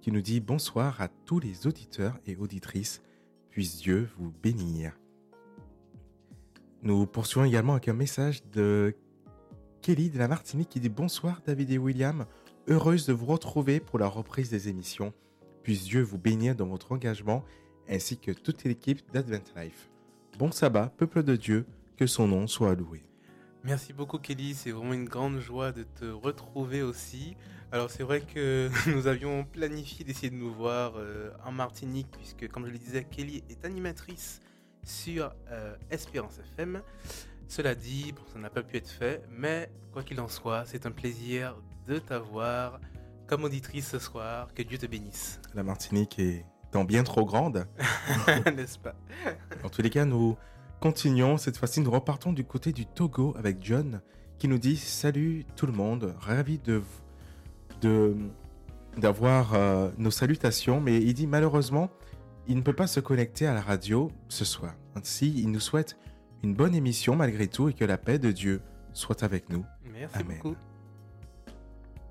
qui nous dit bonsoir à tous les auditeurs et auditrices. Puisse Dieu vous bénir. Nous poursuivons également avec un message de Kelly de la Martinique qui dit bonsoir David et William. Heureuse de vous retrouver pour la reprise des émissions. Puisse Dieu vous bénir dans votre engagement ainsi que toute l'équipe d'Advent Life. Bon sabbat, peuple de Dieu, que son nom soit loué. Merci beaucoup Kelly, c'est vraiment une grande joie de te retrouver aussi. Alors c'est vrai que nous avions planifié d'essayer de nous voir euh, en Martinique puisque comme je le disais, Kelly est animatrice sur euh, Espérance FM. Cela dit, bon, ça n'a pas pu être fait, mais quoi qu'il en soit, c'est un plaisir de t'avoir comme auditrice ce soir. Que Dieu te bénisse, La Martinique étant bien trop grande. n'est-ce pas? En tous les cas, nous continuons. Cette fois-ci, nous repartons du côté du Togo avec John qui nous dit Salut tout le monde, ravi de de- d'avoir euh, nos salutations, mais il dit malheureusement, il ne peut pas se connecter à la radio ce soir. Ainsi, il nous souhaite une bonne émission malgré tout et que la paix de Dieu soit avec nous. Merci Amen. beaucoup.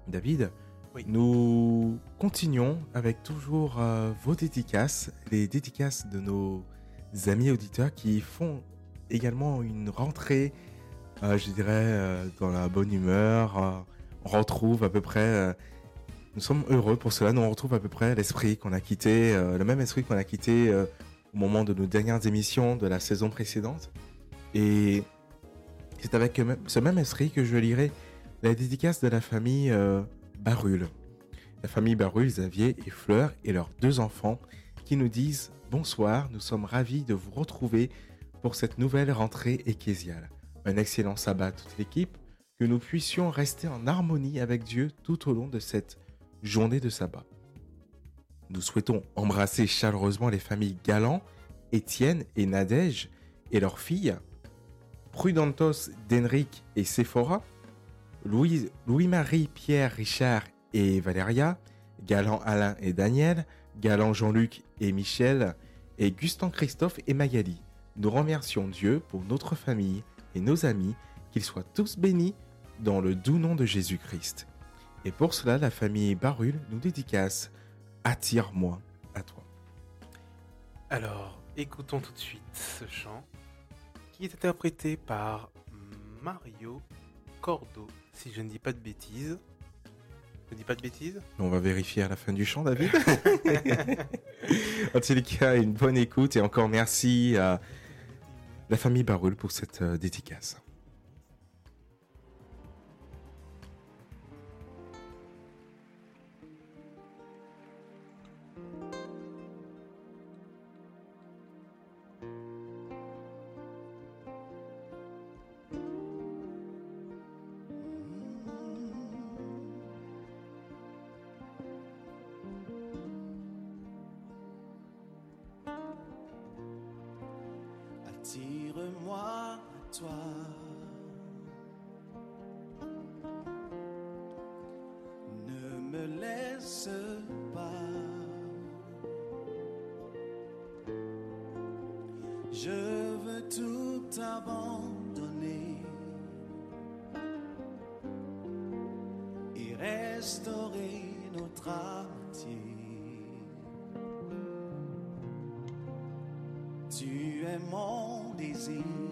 David, Oui. nous continuons avec toujours euh, vos dédicaces, les dédicaces de nos amis auditeurs qui font également une rentrée, euh, je dirais, euh, dans la bonne humeur. Retrouve à peu près, euh, nous sommes heureux pour cela, nous on retrouve à peu près l'esprit qu'on a quitté, euh, le même esprit qu'on a quitté euh, au moment de nos dernières émissions de la saison précédente. Et c'est avec ce même esprit que je lirai la dédicace de la famille euh, Barul. La famille Barul, Xavier et Fleur et leurs deux enfants qui nous disent Bonsoir, nous sommes ravis de vous retrouver pour cette nouvelle rentrée ecclésiale. Un excellent sabbat à toute l'équipe, que nous puissions rester en harmonie avec Dieu tout au long de cette journée de sabbat. Nous souhaitons embrasser chaleureusement les familles Galant, Étienne et Nadège et leurs filles, Prudentos, d'Henrique et Sephora, Louis-Marie, Pierre, Richard et Valéria, Galant Alain et Daniel, Galant Jean-Luc et Michel, et Gustan Christophe et Magali. Nous remercions Dieu pour notre famille et nos amis, qu'ils soient tous bénis dans le doux nom de Jésus-Christ. Et pour cela, la famille Barul nous dédicace Attire-moi à toi. Alors, écoutons tout de suite ce chant qui est interprété par Mario Cordo, si je ne dis pas de bêtises. Je ne dis pas de bêtises? On va vérifier à la fin du chant, David. en tous les cas, une bonne écoute et encore merci à la famille Barul pour cette euh, dédicace. Restaurer notre amitié. Tu es mon désir.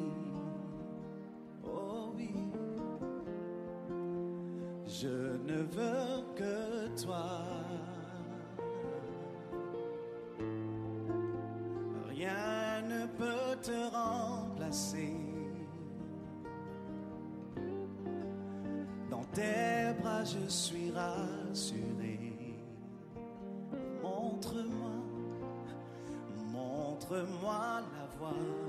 Je suis rassuré. Montre-moi Montre-moi la voie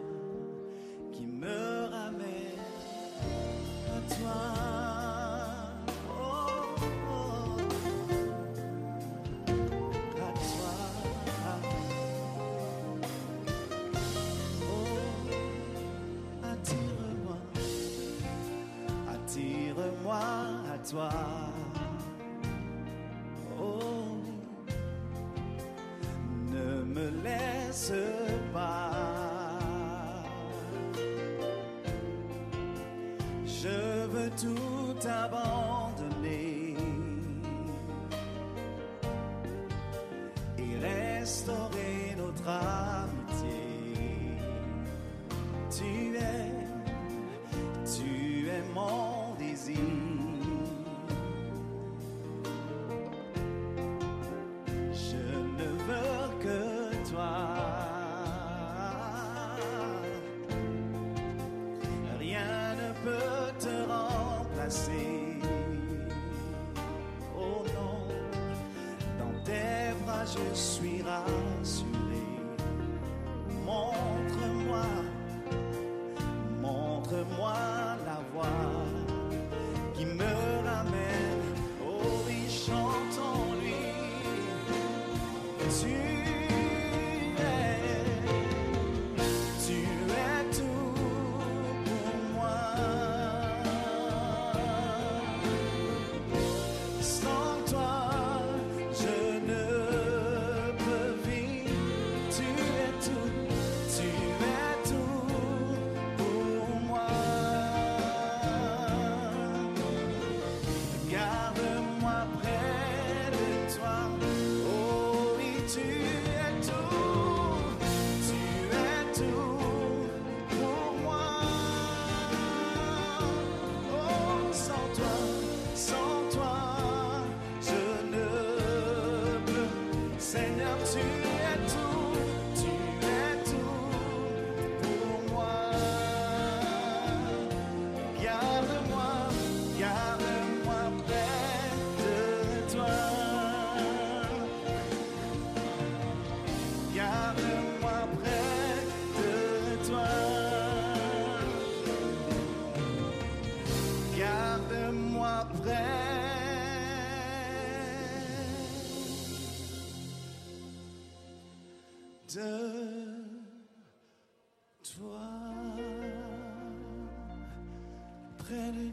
à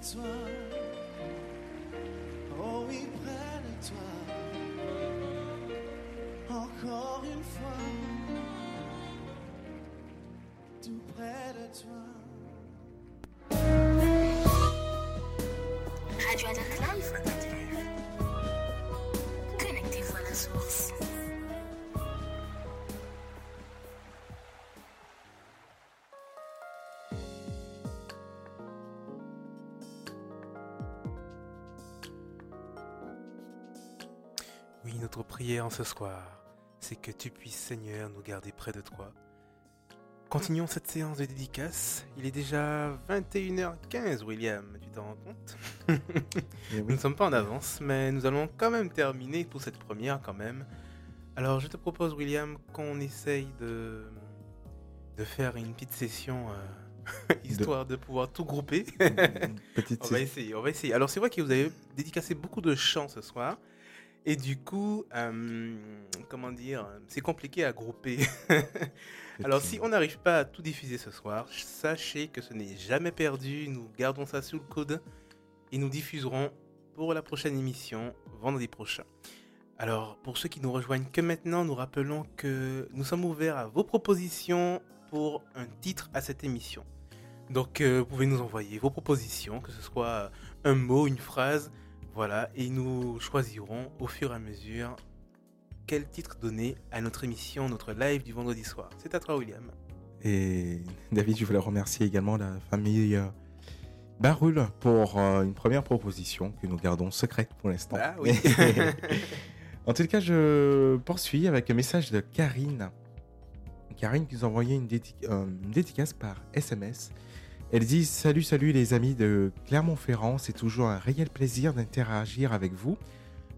toi. Oh oui, près de toi. Encore une fois. Prière en ce soir, c'est que tu puisses, Seigneur, nous garder près de toi. Continuons cette séance de dédicace. Il est déjà 21h15, William, tu t'en rends compte? Et Nous ne sommes pas en avance, mais nous allons quand même terminer pour cette première quand même. Alors je te propose, William, qu'on essaye de, de faire une petite session, euh, histoire de... pouvoir tout grouper. On va essayer, on va essayer. Alors c'est vrai que vous avez dédicacé beaucoup de chants ce soir. Et du coup, euh, comment dire, c'est compliqué à grouper. Alors si on n'arrive pas à tout diffuser ce soir, sachez que ce n'est jamais perdu. Nous gardons ça sous le coude et nous diffuserons pour la prochaine émission vendredi prochain. Alors pour ceux qui nous rejoignent que maintenant, nous rappelons que nous sommes ouverts à vos propositions pour un titre à cette émission. Donc euh, vous pouvez nous envoyer vos propositions, que ce soit un mot, une phrase, voilà, et nous choisirons au fur et à mesure quel titre donner à notre émission, notre live du vendredi soir. C'est à toi, William. Et David, je voulais remercier également la famille euh, Barul pour euh, une première proposition que nous gardons secrète pour l'instant. Ah oui. en tout cas, je poursuis avec un message de Karine. Karine qui nous a envoyé une, euh, une dédicace par SMS. Elle dit Salut, salut les amis de Clermont-Ferrand, c'est toujours un réel plaisir d'interagir avec vous.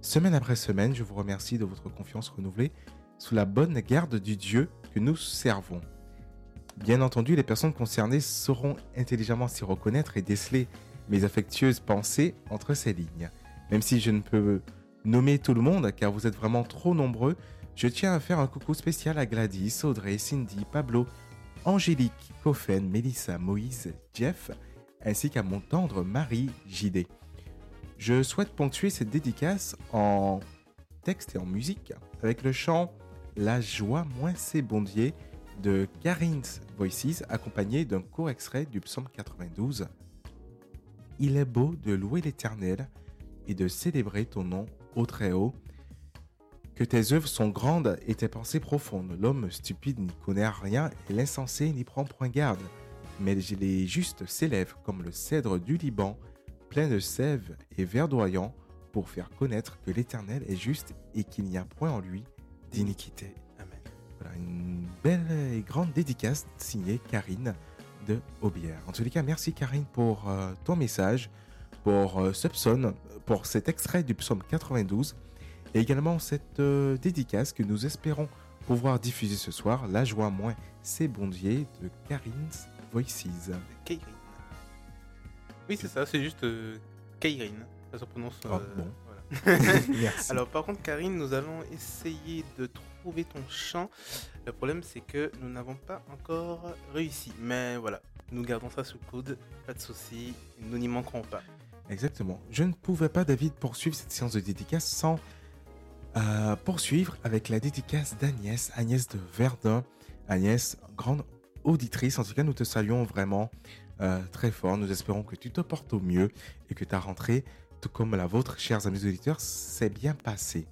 Semaine après semaine, je vous remercie de votre confiance renouvelée sous la bonne garde du Dieu que nous servons. Bien entendu, les personnes concernées sauront intelligemment s'y reconnaître et déceler mes affectueuses pensées entre ces lignes. Même si je ne peux nommer tout le monde car vous êtes vraiment trop nombreux, je tiens à faire un coucou spécial à Gladys, Audrey, Cindy, Pablo, Angélique, Coffen, Mélissa, Moïse, Jeff, ainsi qu'à mon tendre mari JD. Je souhaite ponctuer cette dédicace en texte et en musique avec le chant La joie moins c'est bondier de Karin's Voices, accompagné d'un court extrait du psaume 92. Il est beau de louer l'Éternel et de célébrer ton nom au Très-Haut. Que tes œuvres sont grandes et tes pensées profondes. L'homme stupide n'y connaît rien et l'insensé n'y prend point garde. Mais les justes s'élèvent comme le cèdre du Liban, plein de sève et verdoyant, pour faire connaître que l'Éternel est juste et qu'il n'y a point en lui d'iniquité. Amen. Voilà, une belle et grande dédicace signée Karine de Aubière. En tous les cas, merci Karine pour euh, ton message, pour euh, ce psaume, pour cet extrait du psaume 92 et également cette euh, dédicace que nous espérons pouvoir diffuser ce soir, La joie moins c'est bondier de Karine's Voices. Kairine. Oui, c'est ça, c'est juste euh, Kairine. Ça se prononce. Ah, euh, bon. voilà. Merci. Alors, par contre, Karine, nous allons essayer de trouver ton chant. Le problème, c'est que nous n'avons pas encore réussi. Mais voilà, nous gardons ça sous le coude. Pas de souci, nous n'y manquerons pas. Exactement. Je ne pouvais pas, David, poursuivre cette séance de dédicace sans poursuivre avec la dédicace d'Agnès, Agnès de Verdun. Agnès, grande auditrice. En tout cas, nous te saluons vraiment euh, très fort. Nous espérons que tu te portes au mieux et que ta rentrée, tout comme la vôtre, chers amis auditeurs, s'est bien passée.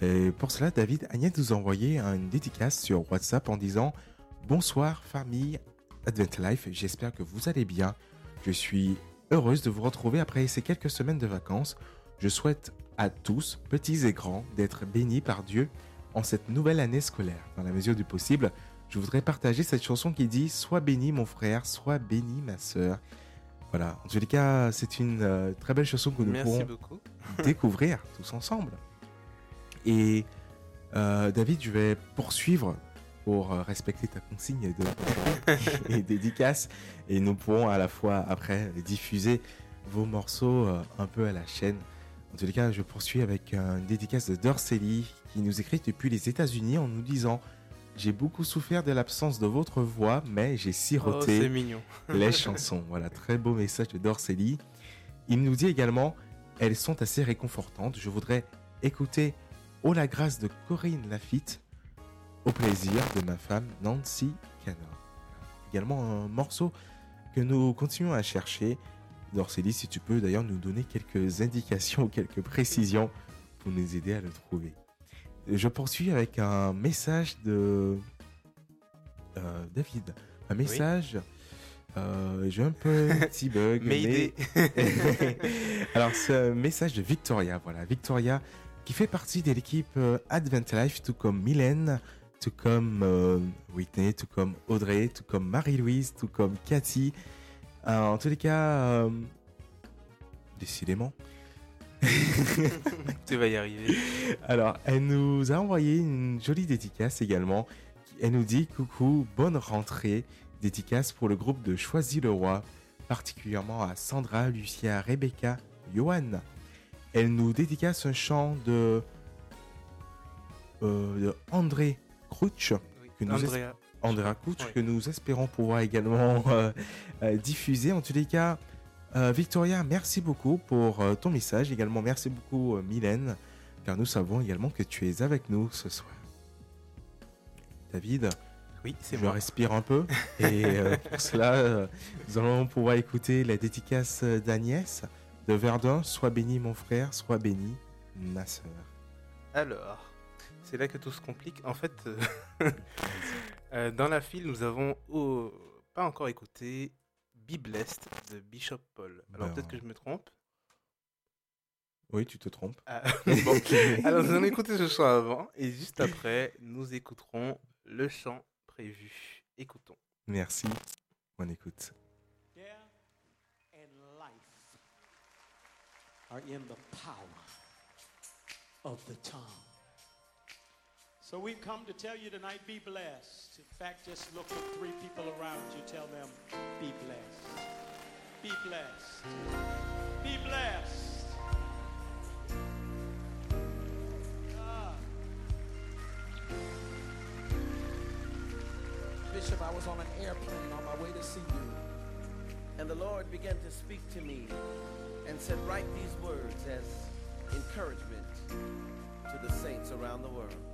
Et pour cela, David, Agnès nous a envoyé une dédicace sur WhatsApp en disant Bonsoir, famille Advent Life. J'espère que vous allez bien. Je suis heureuse de vous retrouver après ces quelques semaines de vacances. Je souhaite à tous, petits et grands, d'être bénis par Dieu en cette nouvelle année scolaire. Dans la mesure du possible, je voudrais partager cette chanson qui dit Sois béni mon frère, sois béni ma sœur. Voilà, en tous les cas, c'est une euh, très belle chanson que nous Merci pourrons beaucoup. découvrir tous ensemble. Et euh, David, je vais poursuivre pour euh, respecter ta consigne de et dédicace. Et nous pourrons à la fois après diffuser vos morceaux un peu à la chaîne. En tous les cas, je poursuis avec euh, une dédicace de Dorcely qui nous écrit depuis les États-Unis en nous disant J'ai beaucoup souffert de l'absence de votre voix, mais j'ai Oh, siroté mignon. les chansons. Voilà, très beau message de Dorcely. Il nous dit également, elles sont assez réconfortantes. Je voudrais écouter Oh la grâce de Corinne Lafitte, au plaisir de ma femme Nancy Canard. Également un morceau que nous continuons à chercher. Dorcely, si tu peux d'ailleurs nous donner quelques indications ou quelques précisions pour nous aider à le trouver. Je poursuis avec un message de euh, David. Un message. euh, J'ai un petit bug. Mais- Alors, ce message de Victoria, voilà. Victoria qui fait partie de l'équipe euh, Advent Life, tout comme Mylène, tout comme euh, Whitney, tout comme Audrey, tout comme Marie-Louise, tout comme Cathy. Euh, en tous les cas, euh, décidément. tu vas y arriver. Alors, elle nous a envoyé une jolie dédicace également. Elle nous dit coucou, bonne rentrée. Dédicace pour le groupe de Choisy le Roi, particulièrement à Sandra, Lucia, Rebecca, Johan. Elle nous dédicace un chant de, euh, de André Crouch, Oui. Que nous Andrea. Andrea Crouch, Oui. que nous espérons pouvoir également euh, euh, diffuser. En tous les cas, euh, Victoria, merci beaucoup pour ton message. Également, merci beaucoup, Mylène, car nous savons également que tu es avec nous ce soir. David, Oui, c'est je moi. respire un peu. Et euh, pour cela, euh, nous allons pouvoir écouter la dédicace d'Agnès de Verdun. Sois béni, mon frère, sois béni, ma sœur. Alors, c'est là que tout se complique. En fait, euh, euh, dans la file, nous avons oh, pas encore écouté Be Blessed de Bishop Paul. Alors Ben. peut-être que je me trompe. Oui, tu te trompes. Ah, bon. Alors nous allons écouter ce chant avant et juste après, nous écouterons le chant prévu. Écoutons. Merci. Bonne écoute. Death and life are in the power of the tongue. So we've come to tell you tonight be blessed. In fact, just look at three people around you, tell them be blessed. Be blessed. Be blessed. Ah. Bishop, I was on an airplane on my way to see you. And the Lord began to speak to me and said, Write these words as encouragement to the saints around the world.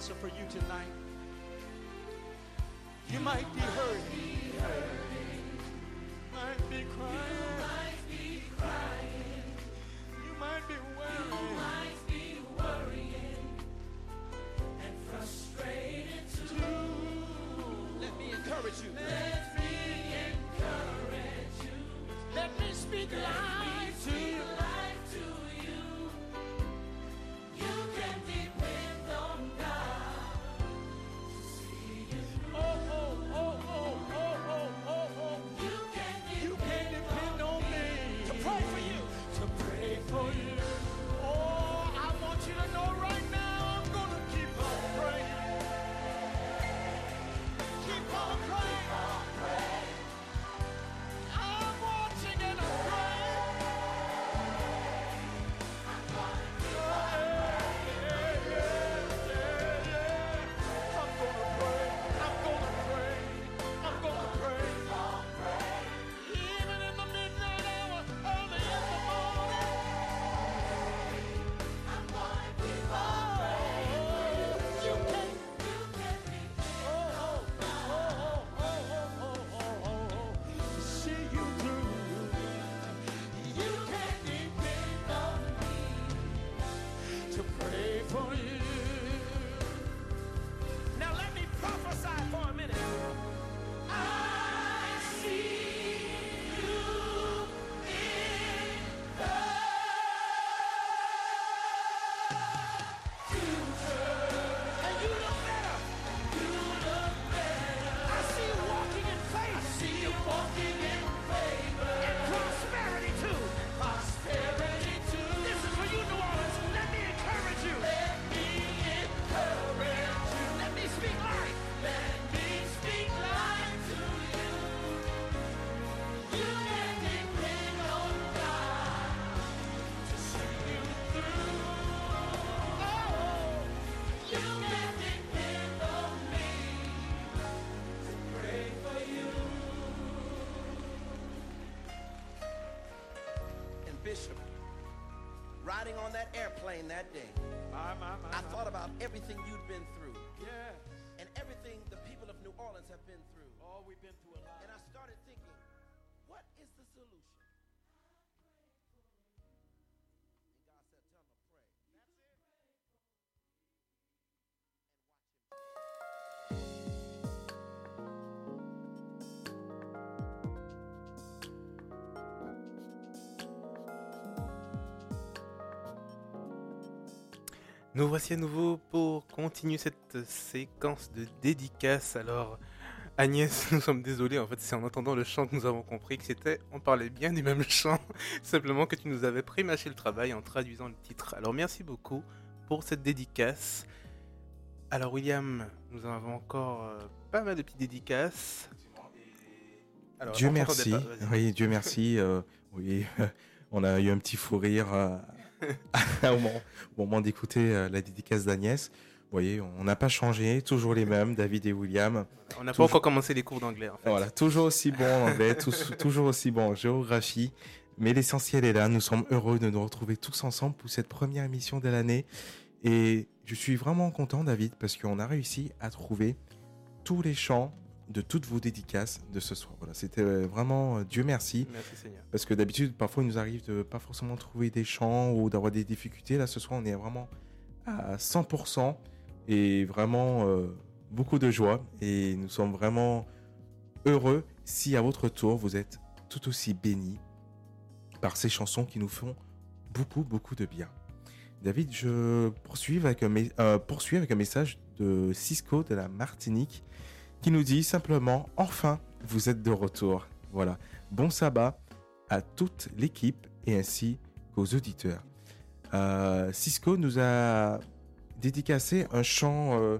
answer for you tonight. You might be explain that Nous voici à nouveau pour continuer cette séquence de dédicaces. Alors, Agnès, nous sommes désolés, en fait, c'est en entendant le chant que nous avons compris que c'était, on parlait bien du même chant, simplement que tu nous avais prémâché le travail en traduisant le titre. Alors, merci beaucoup pour cette dédicace. Alors, William, nous avons encore euh, pas mal de petites dédicaces. Alors, Dieu merci. pas. Oui, Dieu merci. euh, oui, on a eu un petit fou rire euh, au moment, d'écouter euh, la dédicace d'Agnès. Vous voyez, on n'a pas changé, toujours les mêmes, David et William. On n'a pas encore commencé les cours d'anglais, en fait. Voilà, toujours aussi bon en anglais, toujours aussi bon en géographie. Mais l'essentiel est là. Nous sommes heureux de nous retrouver tous ensemble pour cette première émission de l'année. Et je suis vraiment content, David, parce qu'on a réussi à trouver tous les chants de toutes vos dédicaces de ce soir. Voilà, c'était euh, vraiment euh, Dieu merci. Merci Seigneur. Parce que d'habitude, parfois, il nous arrive de pas forcément trouver des chants ou d'avoir des difficultés. Là, ce soir, on est vraiment à 100% et vraiment euh, beaucoup de joie. Et nous sommes vraiment heureux si à votre tour, vous êtes tout aussi bénis par ces chansons qui nous font beaucoup, beaucoup de bien. David, je poursuis avec, un, mes- euh, poursuis avec un message de Cisco de la Martinique qui nous dit simplement Enfin, vous êtes de retour. Voilà. Bon sabbat à toute l'équipe et ainsi qu'aux auditeurs. Euh, Cisco nous a dédicacé un chant euh,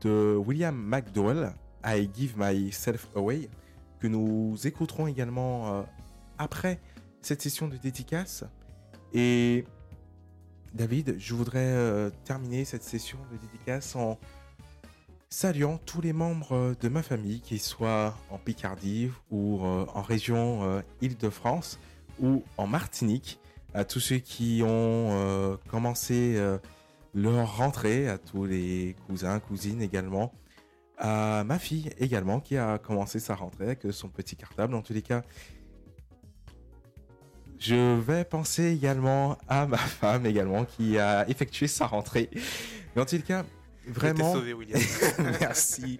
de William McDowell, I Give Myself Away, que nous écouterons également euh, après cette session de dédicace. Et David, je voudrais terminer cette session de dédicace en saluant tous les membres euh, de ma famille, qu'ils soient en Picardie ou euh, en région euh, Île-de-France ou en Martinique, à tous ceux qui ont commencé leur rentrée, à tous les cousins, cousines également, à ma fille également qui a commencé sa rentrée avec son petit cartable. En tous les cas, je vais penser également à ma femme également qui a effectué sa rentrée. Mais en tout cas, vraiment. sauvé, William. merci,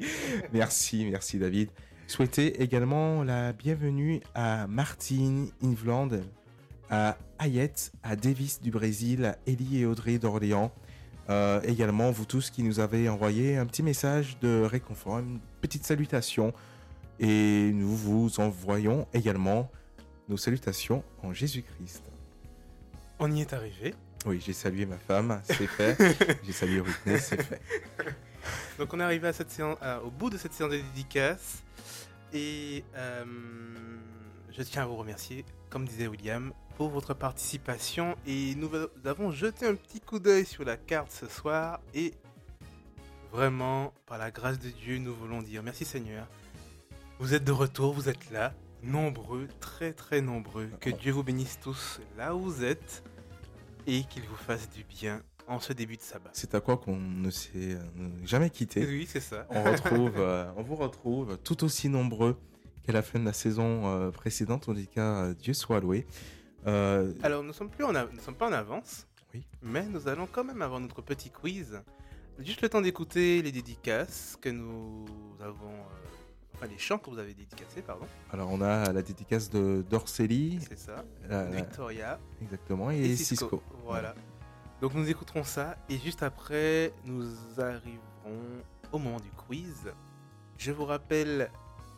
merci, merci David. Souhaiter également la bienvenue à Martine Invland, à Ayette, à Davis du Brésil, à Ellie et Audrey d'Orléans. Euh, également, vous tous qui nous avez envoyé un petit message de réconfort, une petite salutation. Et nous vous envoyons également nos salutations en Jésus-Christ. On y est arrivé. Oui, j'ai salué ma femme, c'est fait. j'ai salué Whitney, c'est fait. Donc on est arrivé à cette séance, à- au bout de cette séance de dédicace. Et euh, je tiens à vous remercier, comme disait William, pour votre participation. Et nous avons jeté un petit coup d'œil sur la carte ce soir. Et vraiment, par la grâce de Dieu, nous voulons dire merci Seigneur. Vous êtes de retour, vous êtes là, nombreux, très très nombreux. Que Dieu vous bénisse tous là où vous êtes. Et qu'il vous fasse du bien en ce début de sabbat. C'est à quoi qu'on ne s'est euh, jamais quitté. Oui, c'est ça. On, retrouve, euh, on vous retrouve tout aussi nombreux qu'à la fin de la saison euh, précédente. En tout cas, Dieu soit loué. Euh, Alors, nous sommes plus en av- nous sommes pas en avance. Oui. Mais nous allons quand même avoir notre petit quiz. Juste le temps d'écouter les dédicaces que nous avons. Les chants que vous avez dédicacés, pardon. alors, on a la dédicace de d'Orcélie. C'est ça. la- la- Victoria. Exactement. Et, Cisco. Voilà. Donc, nous écouterons ça. Et juste après, nous arriverons au moment du quiz. Je vous rappelle,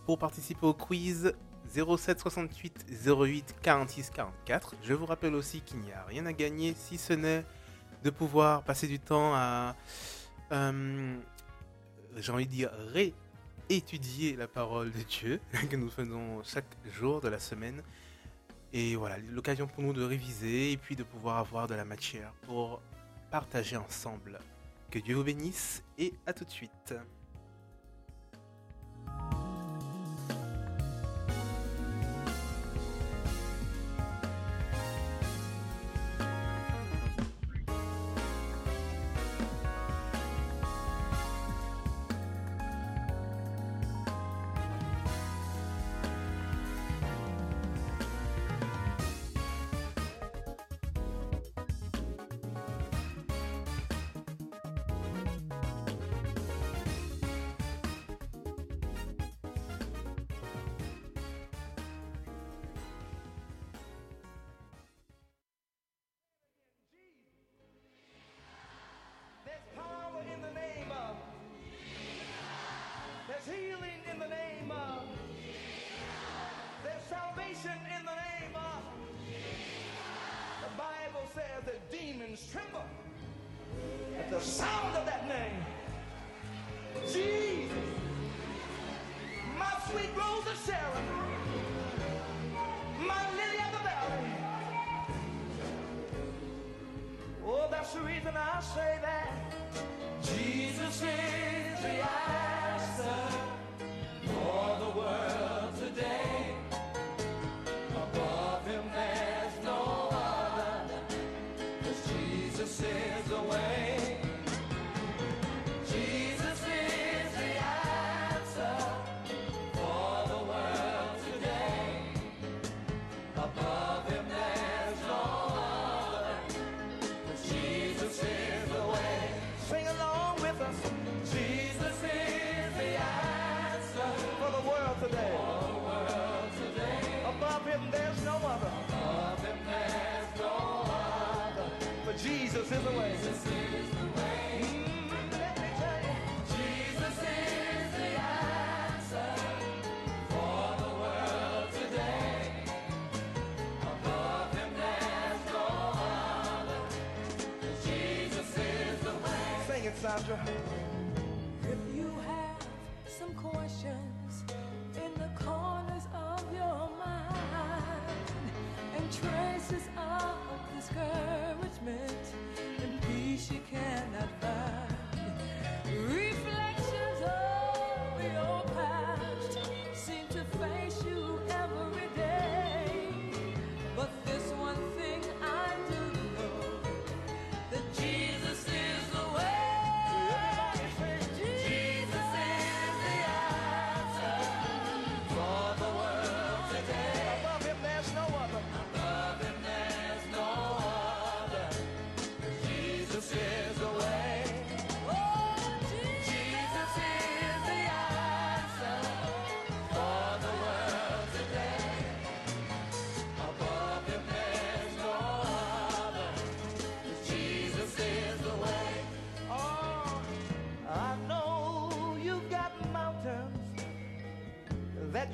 pour participer au quiz, 07 68 08 46 44. Je vous rappelle aussi qu'il n'y a rien à gagner si ce n'est de pouvoir passer du temps à, euh, j'ai envie de dire, réétudier la parole de Dieu que nous faisons chaque jour de la semaine. Et voilà, l'occasion pour nous de réviser et puis de pouvoir avoir de la matière pour partager ensemble. Que Dieu vous bénisse et à tout de suite. Sandra.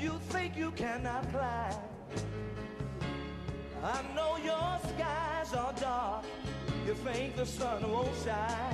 you think you cannot climb. I know your skies are dark, you think the sun won't shine.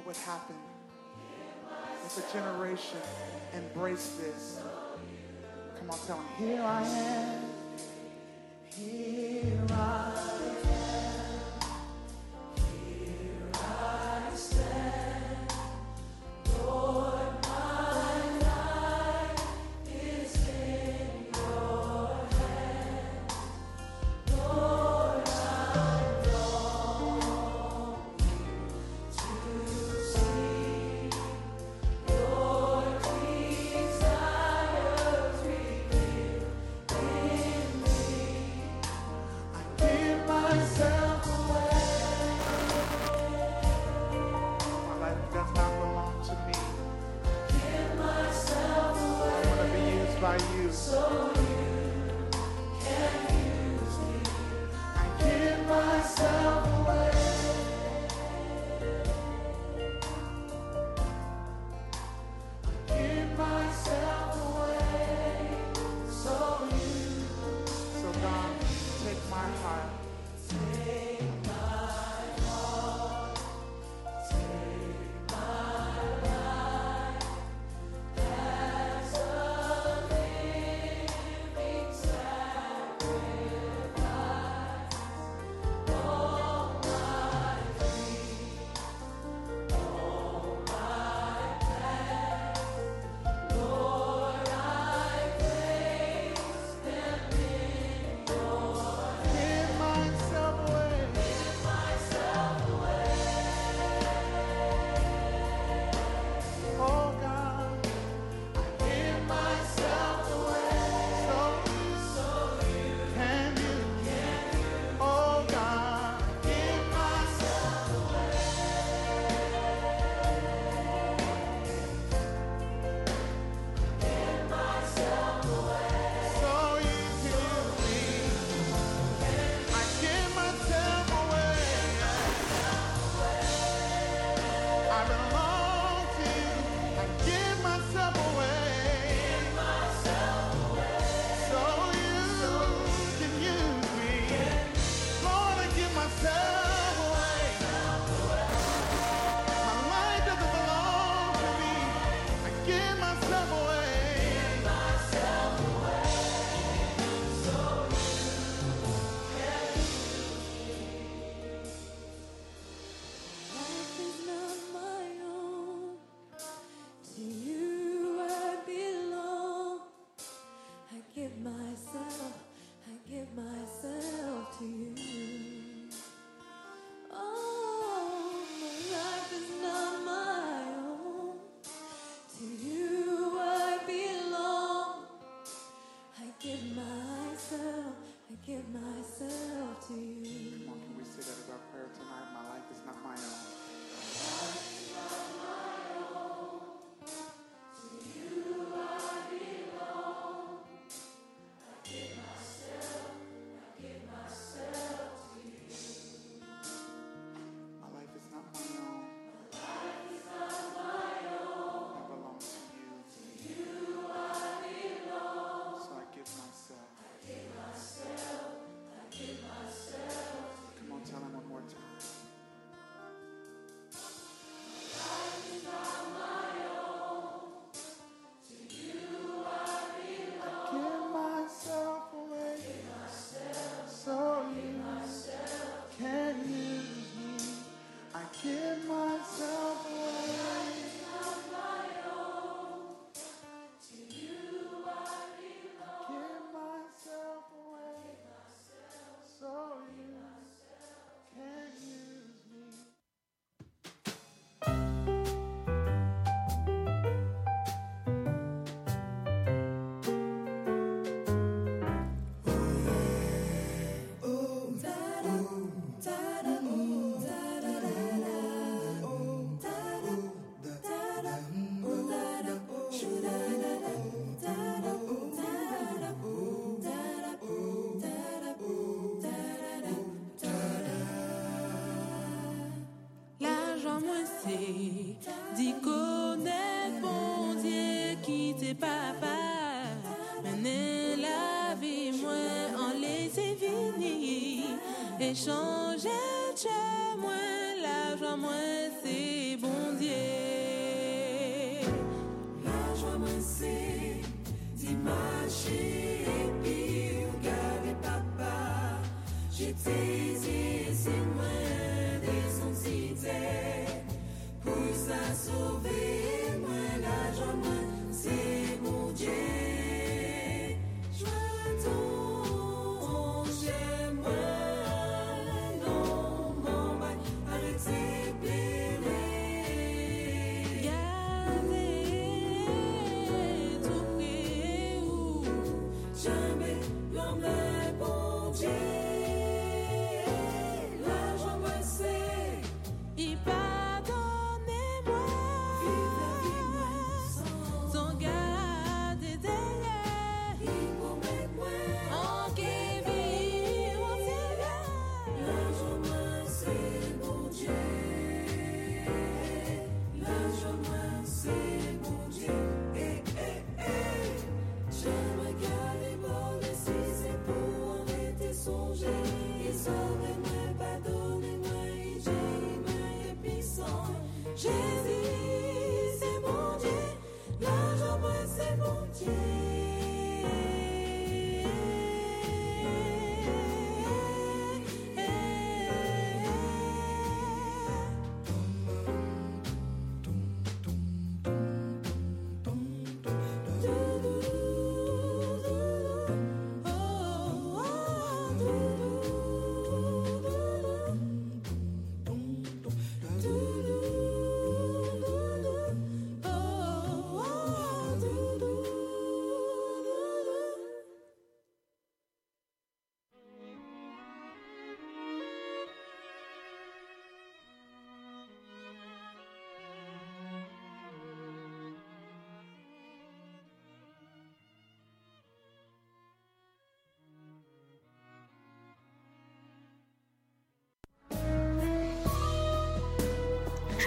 what would happen if a generation embraced this. Come on, tell me. here I am. Here I am.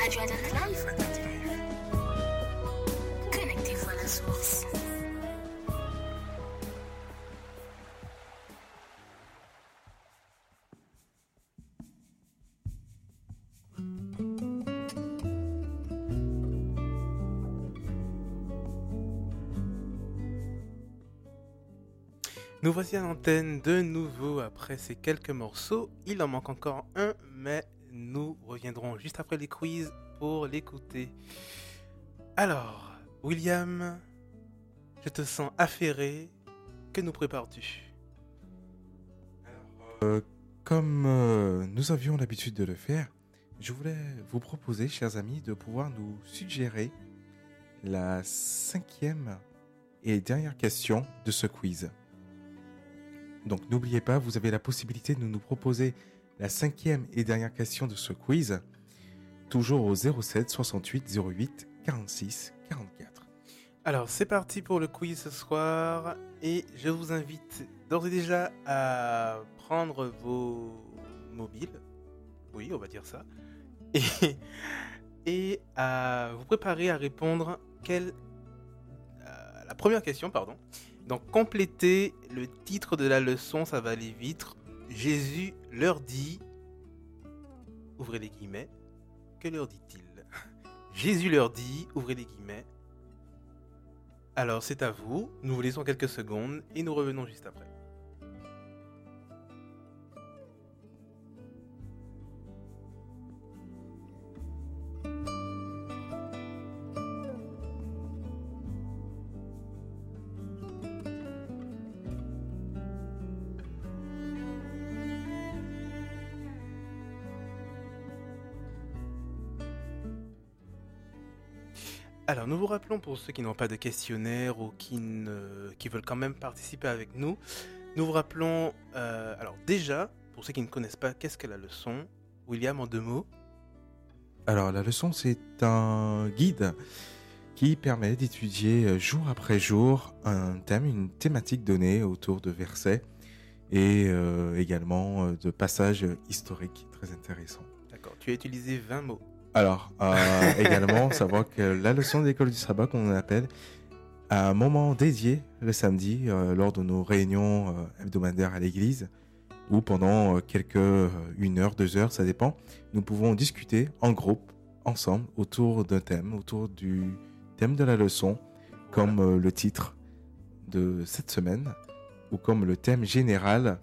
Radio Connectez-vous à la source. Nous voici à l'antenne de nouveau après ces quelques morceaux. Il en manque encore un reviendrons juste après les quiz pour l'écouter. Alors, William, je te sens affairé. Que nous prépares-tu? Euh, comme euh, nous avions l'habitude de le faire, je voulais vous proposer, chers amis, de pouvoir nous suggérer la cinquième et dernière question de ce quiz. Donc n'oubliez pas, vous avez la possibilité de nous proposer la cinquième et dernière question de ce quiz, toujours au 07 68 08 46 44. Alors, c'est parti pour le quiz ce soir. Et je vous invite d'ores et déjà à prendre vos mobiles. Oui, on va dire ça. Et, et à vous préparer à répondre quelle, à la première question, pardon. Donc, complétez le titre de la leçon, ça va aller vite. Jésus leur dit, ouvrez les guillemets, que leur dit-il? Jésus leur dit, ouvrez les guillemets, alors c'est à vous, nous vous laissons quelques secondes et nous revenons juste après. Rappelons pour ceux qui n'ont pas de questionnaire ou qui, ne- qui veulent quand même participer avec nous, nous vous rappelons, euh, alors déjà, pour ceux qui ne connaissent pas, qu'est-ce que la leçon? William, en deux mots Alors la leçon, c'est un guide qui permet d'étudier euh, jour après jour un thème, une thématique donnée autour de versets et euh, également de passages historiques très intéressants. D'accord, tu as utilisé 20 mots. Alors, euh, également, savoir que la leçon de l'école du sabbat, qu'on appelle, à un moment dédié le samedi, euh, lors de nos réunions euh, hebdomadaires à l'église, où pendant euh, quelques euh, une heure, deux heures, ça dépend, nous pouvons discuter en groupe, ensemble, autour d'un thème, autour du thème de la leçon, comme euh, le titre de cette semaine, ou comme le thème général,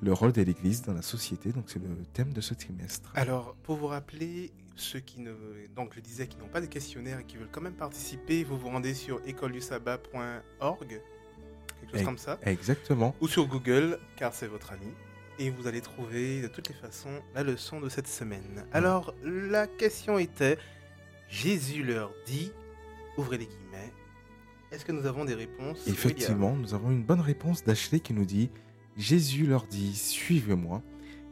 le rôle de l'église dans la société. Donc, c'est le thème de ce trimestre. Alors, pour vous rappeler, ceux qui ne, donc je disais, qui n'ont pas de questionnaire et qui veulent quand même participer, vous vous rendez sur écoledusabbat.org, quelque chose comme ça, Exactement. ou sur Google, car c'est votre ami, et vous allez trouver de toutes les façons la leçon de cette semaine. Alors, la question était, Jésus leur dit, ouvrez les guillemets, est-ce que nous avons des réponses? Effectivement, nous avons une bonne réponse d'Ashley qui nous dit Jésus leur dit Suivez-moi.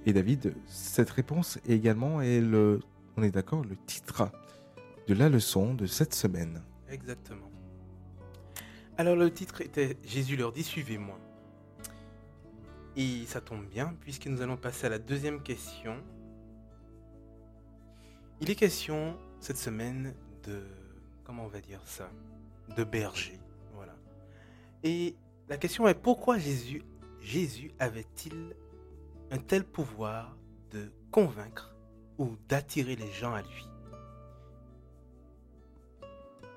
Et David, cette réponse également, est le, on est d'accord, le titre de la leçon de cette semaine. Exactement. Alors le titre était Jésus leur dit suivez-moi. Et ça tombe bien puisque nous allons passer à la deuxième question. Il est question cette semaine de comment on va dire ça De berger, voilà. Et la question est pourquoi Jésus Jésus avait-il un tel pouvoir de convaincre ou d'attirer les gens à lui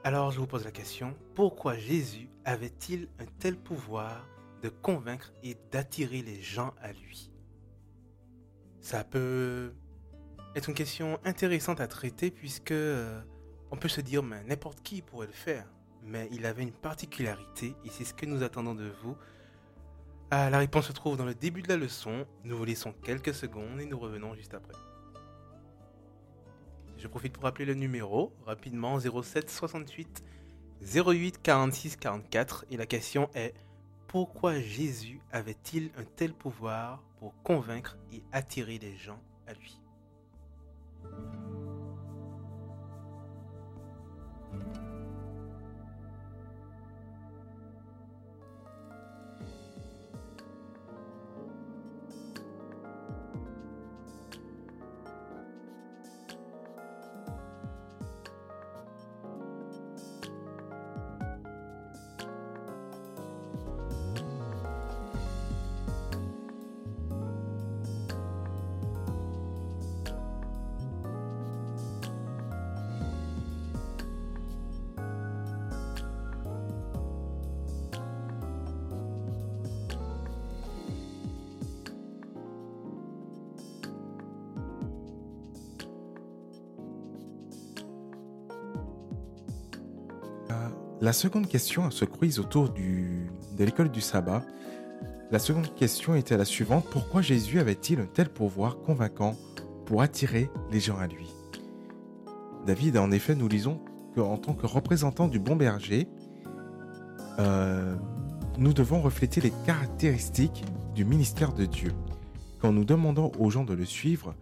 alors je vous pose la question, pourquoi Jésus avait-il un tel pouvoir de convaincre et d'attirer les gens à lui? Ça peut être une question intéressante à traiter puisque euh, on peut se dire mais n'importe qui pourrait le faire. Mais il avait une particularité et c'est ce que nous attendons de vous. Ah, la réponse se trouve dans le début de la leçon. Nous vous laissons quelques secondes et nous revenons juste après. Je profite pour rappeler le numéro rapidement 07 68 08 46 44 et la question est pourquoi Jésus avait-il un tel pouvoir pour convaincre et attirer les gens à lui? La seconde question à ce autour de l'école du sabbat, la seconde question était la suivante. Pourquoi Jésus avait-il un tel pouvoir convaincant pour attirer les gens à lui? David, en effet, nous lisons qu'en tant que représentant du bon berger, euh, nous devons refléter les caractéristiques du ministère de Dieu. Quand nous demandons aux gens de le suivre,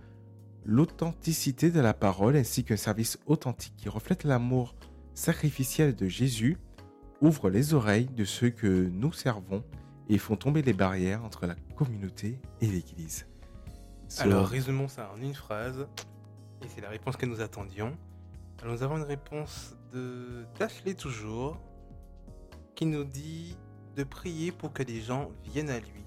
l'authenticité de la parole ainsi qu'un service authentique qui reflète l'amour sacrificiel de Jésus ouvre les oreilles de ceux que nous servons et font tomber les barrières entre la communauté et l'Église. Alors, résumons ça en une phrase. Et c'est la réponse que nous attendions. Alors, nous avons une réponse de d'Ashley toujours, qui nous dit de prier pour que les gens viennent à lui.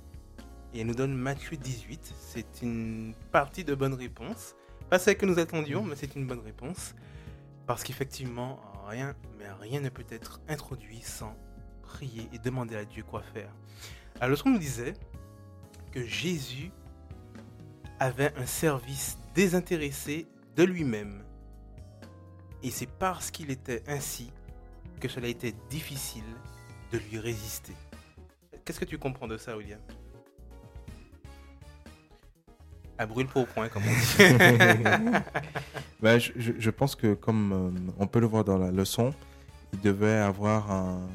Et elle nous donne Matthieu 18. C'est une partie de bonne réponse. Pas celle que nous attendions, mais c'est une bonne réponse. Parce qu'effectivement, rien, mais rien ne peut être introduit sans prier et demander à Dieu quoi faire. Alors, lorsqu'on nous disait que Jésus avait un service désintéressé de lui-même. Et c'est parce qu'il était ainsi que cela était difficile de lui résister. Qu'est-ce que tu comprends de ça, William? À brûle pour point, comme on dit. Bah, je, pense que comme euh, on peut le voir dans la leçon, il devait avoir un...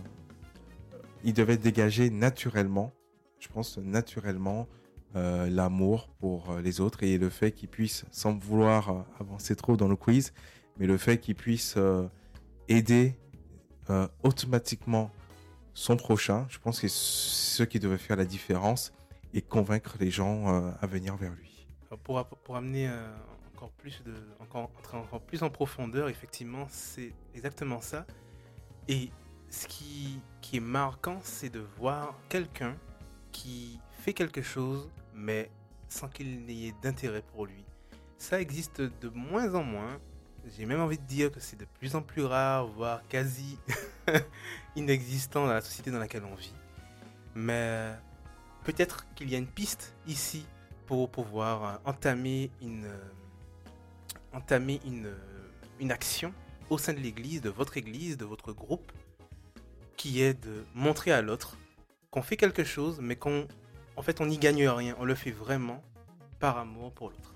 Il devait dégager naturellement, je pense naturellement, euh, l'amour pour euh, les autres et le fait qu'il puisse, sans vouloir avancer trop dans le quiz, mais le fait qu'il puisse aider automatiquement son prochain, je pense que c'est ce qui devait faire la différence et convaincre les gens à venir vers lui. Alors, Pour, amener euh, encore plus de, en profondeur, effectivement, c'est exactement ça. Et ce qui, qui est marquant, c'est de voir quelqu'un qui fait quelque chose, mais sans qu'il n'ait d'intérêt pour lui. Ça existe de moins en moins. J'ai même envie de dire que c'est de plus en plus rare, voire quasi inexistant dans la société dans laquelle on vit. Mais peut-être qu'il y a une piste ici pour pouvoir euh, entamer une, euh, entamer une, euh, une action au sein de l'église, de votre église, de votre groupe, qui est de montrer à l'autre qu'on fait quelque chose, mais qu'on en fait, on n'y gagne rien. On le fait vraiment par amour pour l'autre.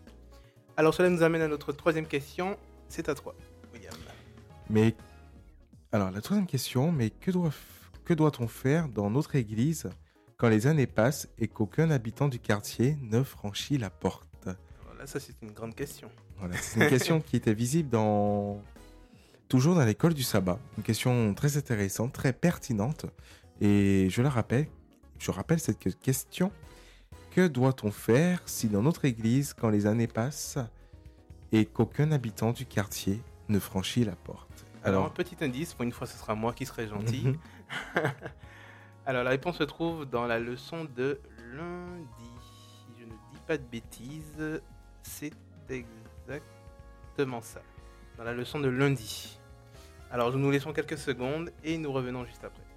Alors, cela nous amène à notre troisième question. C'est à toi, William. Mais alors la troisième question, mais que doit que doit-on faire dans notre église quand les années passent et qu'aucun habitant du quartier ne franchit la porte. Alors là, ça, c'est une grande question. Voilà, c'est une question qui était visible dans toujours dans l'école du sabbat, une question très intéressante, très pertinente. Et je la rappelle, je rappelle cette que- question. Que doit-on faire si dans notre église quand les années passent et qu'aucun habitant du quartier ne franchit la porte? Alors, un petit indice, pour une fois, ce sera moi qui serai gentil. Alors, la réponse se trouve dans la leçon de lundi. Si je ne dis pas de bêtises, c'est exactement ça. Dans la leçon de lundi. Alors, nous nous laissons quelques secondes et nous revenons juste après.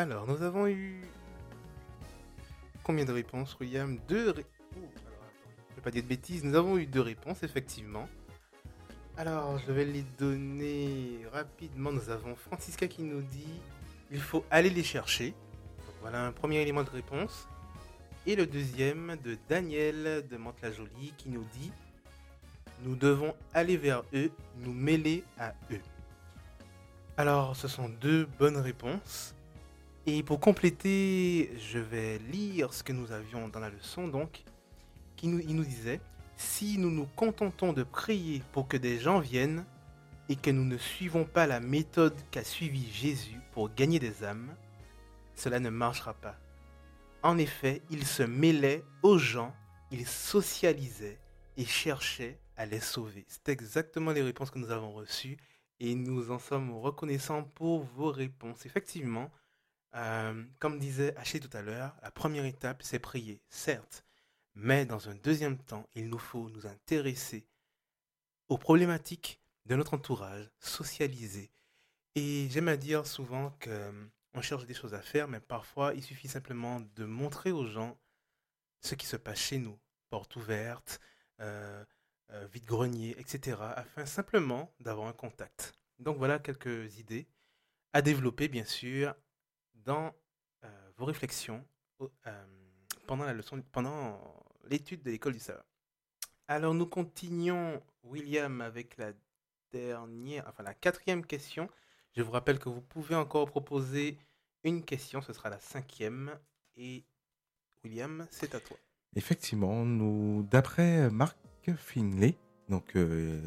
Alors, nous avons eu. Combien de réponses, William? Deux. ré- Ouh, alors, attends, je vais pas dire de bêtises. Nous avons eu deux réponses, effectivement. Alors, je vais les donner rapidement. Nous avons Francisca qui nous dit il faut aller les chercher. Voilà un premier élément de réponse. Et le deuxième de Daniel de Mantes-la-Jolie qui nous dit nous devons aller vers eux, nous mêler à eux. Alors, ce sont deux bonnes réponses. Et pour compléter, je vais lire ce que nous avions dans la leçon, donc, qui nous, disait, Si nous nous contentons de prier pour que des gens viennent et que nous ne suivons pas la méthode qu'a suivi Jésus pour gagner des âmes, cela ne marchera pas. En effet, il se mêlait aux gens, il socialisait et cherchait à les sauver. C'est exactement les réponses que nous avons reçues et nous en sommes reconnaissants pour vos réponses. Effectivement, euh, comme disait Ashley tout à l'heure, la première étape, c'est prier, certes, mais dans un deuxième temps, il nous faut nous intéresser aux problématiques de notre entourage, socialiser. Et j'aime à dire souvent que euh, on cherche des choses à faire, mais parfois il suffit simplement de montrer aux gens ce qui se passe chez nous, porte ouverte, euh, vide-grenier, etc., afin simplement d'avoir un contact. Donc voilà quelques idées à développer, bien sûr, dans euh, vos réflexions au- euh, pendant la leçon, pendant l'étude de l'école du sabbat. Alors nous continuons, William, avec la dernière, enfin la quatrième question. Je vous rappelle que vous pouvez encore proposer une question, ce sera la cinquième. Et William, c'est à toi. Effectivement, nous, d'après Marc Finlay, donc euh,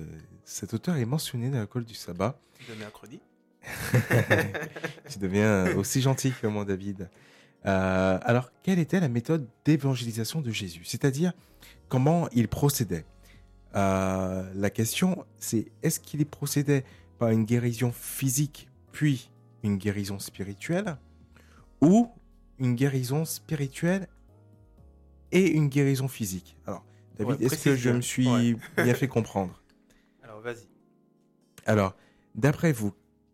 cet auteur est mentionné dans l'école du sabbat. De mercredi. tu deviens aussi gentil que moi, David. Euh, alors, quelle était la méthode d'évangélisation de Jésus? C'est-à-dire, comment il procédait? Euh, La question, c'est est-ce qu'il procédait par une guérison physique, puis une guérison spirituelle, ou une guérison spirituelle et une guérison physique? Alors, David, Ouais, est-ce que je me suis. Ouais. bien fait comprendre? Alors vas-y. alors, d'après vous,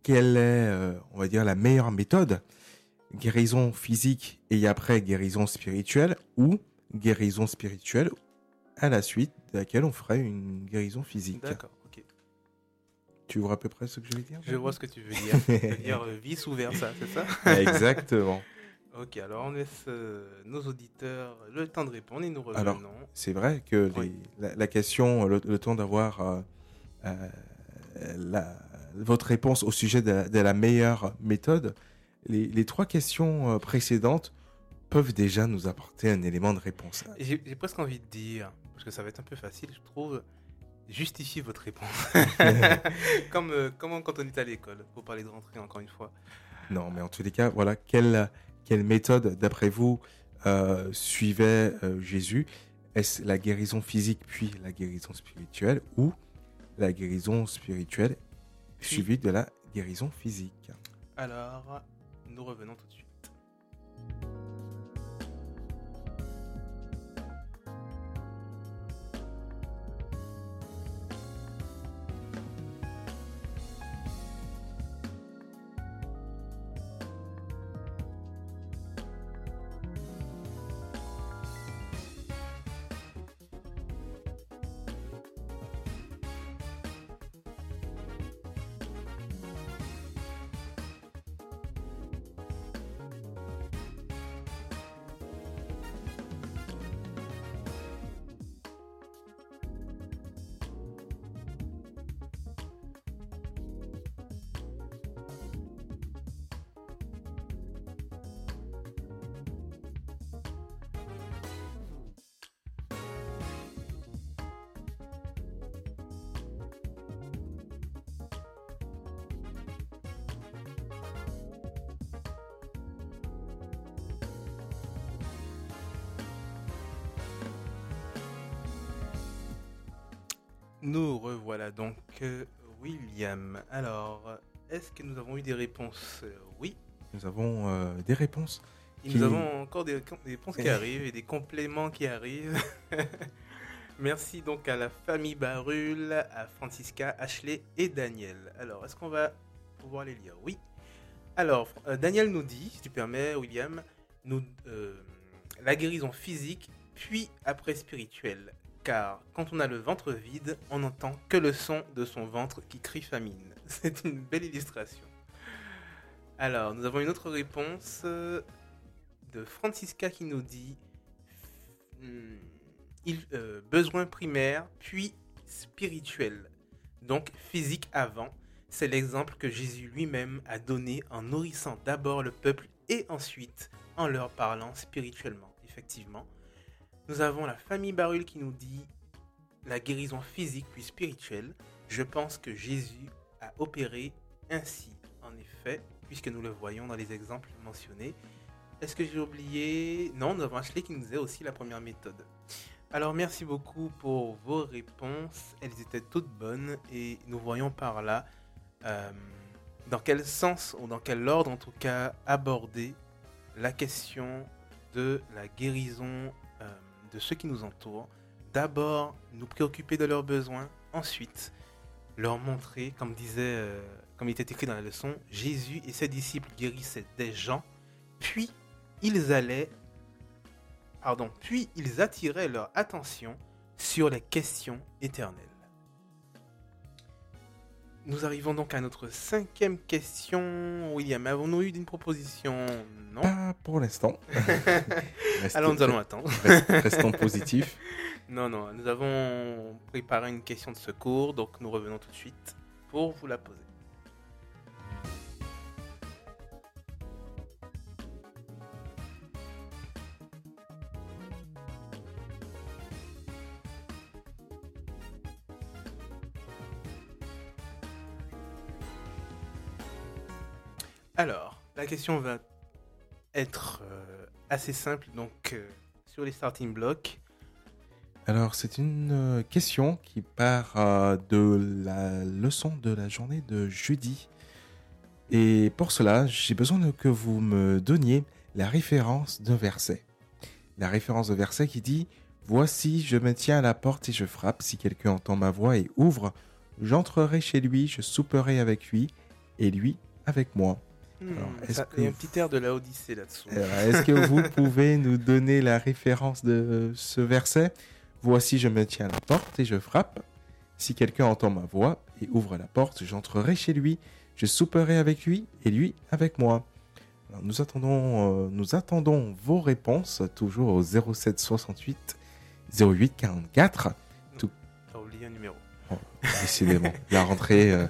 quelle est, euh, on va dire, la meilleure méthode? Guérison physique et après guérison spirituelle ou guérison spirituelle à la suite de laquelle on ferait une guérison physique? D'accord, ok. Tu vois à peu près ce que je veux dire? Je vois ce que tu veux dire. C'est-à-dire euh, vice ou versa, c'est ça? Exactement. Ok, alors on laisse euh, nos auditeurs le temps de répondre et nous revenons. Alors, c'est vrai que les- la, la question, le, le temps d'avoir euh, euh, la- votre réponse au sujet de, la- de la meilleure méthode, les, les trois questions euh, précédentes peuvent déjà nous apporter un élément de réponse. J'ai presque envie de dire, parce que ça va être un peu facile, je trouve, justifiez votre réponse. comme, euh, comme quand on est à l'école, pour parler de rentrée encore une fois. Non, mais en tous les cas, voilà, quelle, quelle méthode, d'après vous, euh, suivait euh, Jésus? Est-ce la guérison physique puis la guérison spirituelle ou la guérison spirituelle Suivie de la guérison physique Alors, nous revenons tout de suite. William. Alors, est-ce que nous avons eu des réponses? Euh, Oui. Nous avons euh, des réponses. Et qui- nous avons encore des, des réponses qui arrivent et des compléments qui arrivent. Merci donc à la famille Barul, à Francisca, Ashley et Daniel. Alors, est-ce qu'on va pouvoir les lire? Oui. Alors, euh, Daniel nous dit, si tu permets, William, nous, euh, la guérison physique, puis après spirituelle. Car quand on a le ventre vide, on n'entend que le son de son ventre qui crie famine. C'est une belle illustration. Alors, nous avons une autre réponse euh, de Francisca qui nous dit hmm, il, euh, besoin primaire, puis spirituel. Donc physique avant. C'est l'exemple que Jésus lui-même a donné en nourrissant d'abord le peuple et ensuite en leur parlant spirituellement. Effectivement. Nous avons la famille Barul qui nous dit la guérison physique puis spirituelle, je pense que Jésus a opéré ainsi, en effet, puisque nous le voyons dans les exemples mentionnés. Est-ce que j'ai oublié? Non, nous avons Ashley qui nous disait aussi la première méthode. Alors merci beaucoup pour vos réponses. Elles étaient toutes bonnes et nous voyons par là euh, dans quel sens ou dans quel ordre en tout cas aborder la question de la guérison de ceux qui nous entourent. D'abord nous préoccuper de leurs besoins, ensuite leur montrer, comme disait, euh, comme il était écrit dans la leçon, Jésus et ses disciples guérissaient des gens, puis ils allaient pardon, puis ils attiraient leur attention sur les questions éternelles. Nous arrivons donc à notre cinquième question. William, avons-nous eu une proposition? Non. Pas pour l'instant. Alors nous allons attendre. Rest- Restons positifs. Non, non, nous avons préparé une question de secours, donc nous revenons tout de suite pour vous la poser. Alors, la question va être euh, assez simple, donc euh, sur les starting blocks. Alors, c'est une euh, question qui part de la leçon de la journée de jeudi. Et pour cela, j'ai besoin que vous me donniez la référence d'un verset. La référence de verset qui dit Voici, je me tiens à la porte et je frappe. Si quelqu'un entend ma voix et ouvre, j'entrerai chez lui, je souperai avec lui et lui avec moi. Alors, que Il y a un petit air de la Odyssée là-dessous. Alors, Est-ce que vous pouvez nous donner la référence de ce verset? Voici, je me tiens à la porte et je frappe. Si quelqu'un entend ma voix et ouvre la porte, j'entrerai chez lui, je souperai avec lui et lui avec moi. Alors, nous, attendons, euh, nous attendons vos réponses, toujours au 07 68 08 44. Tout... T'as oublié un numéro. Oh, décidément, la rentrée euh,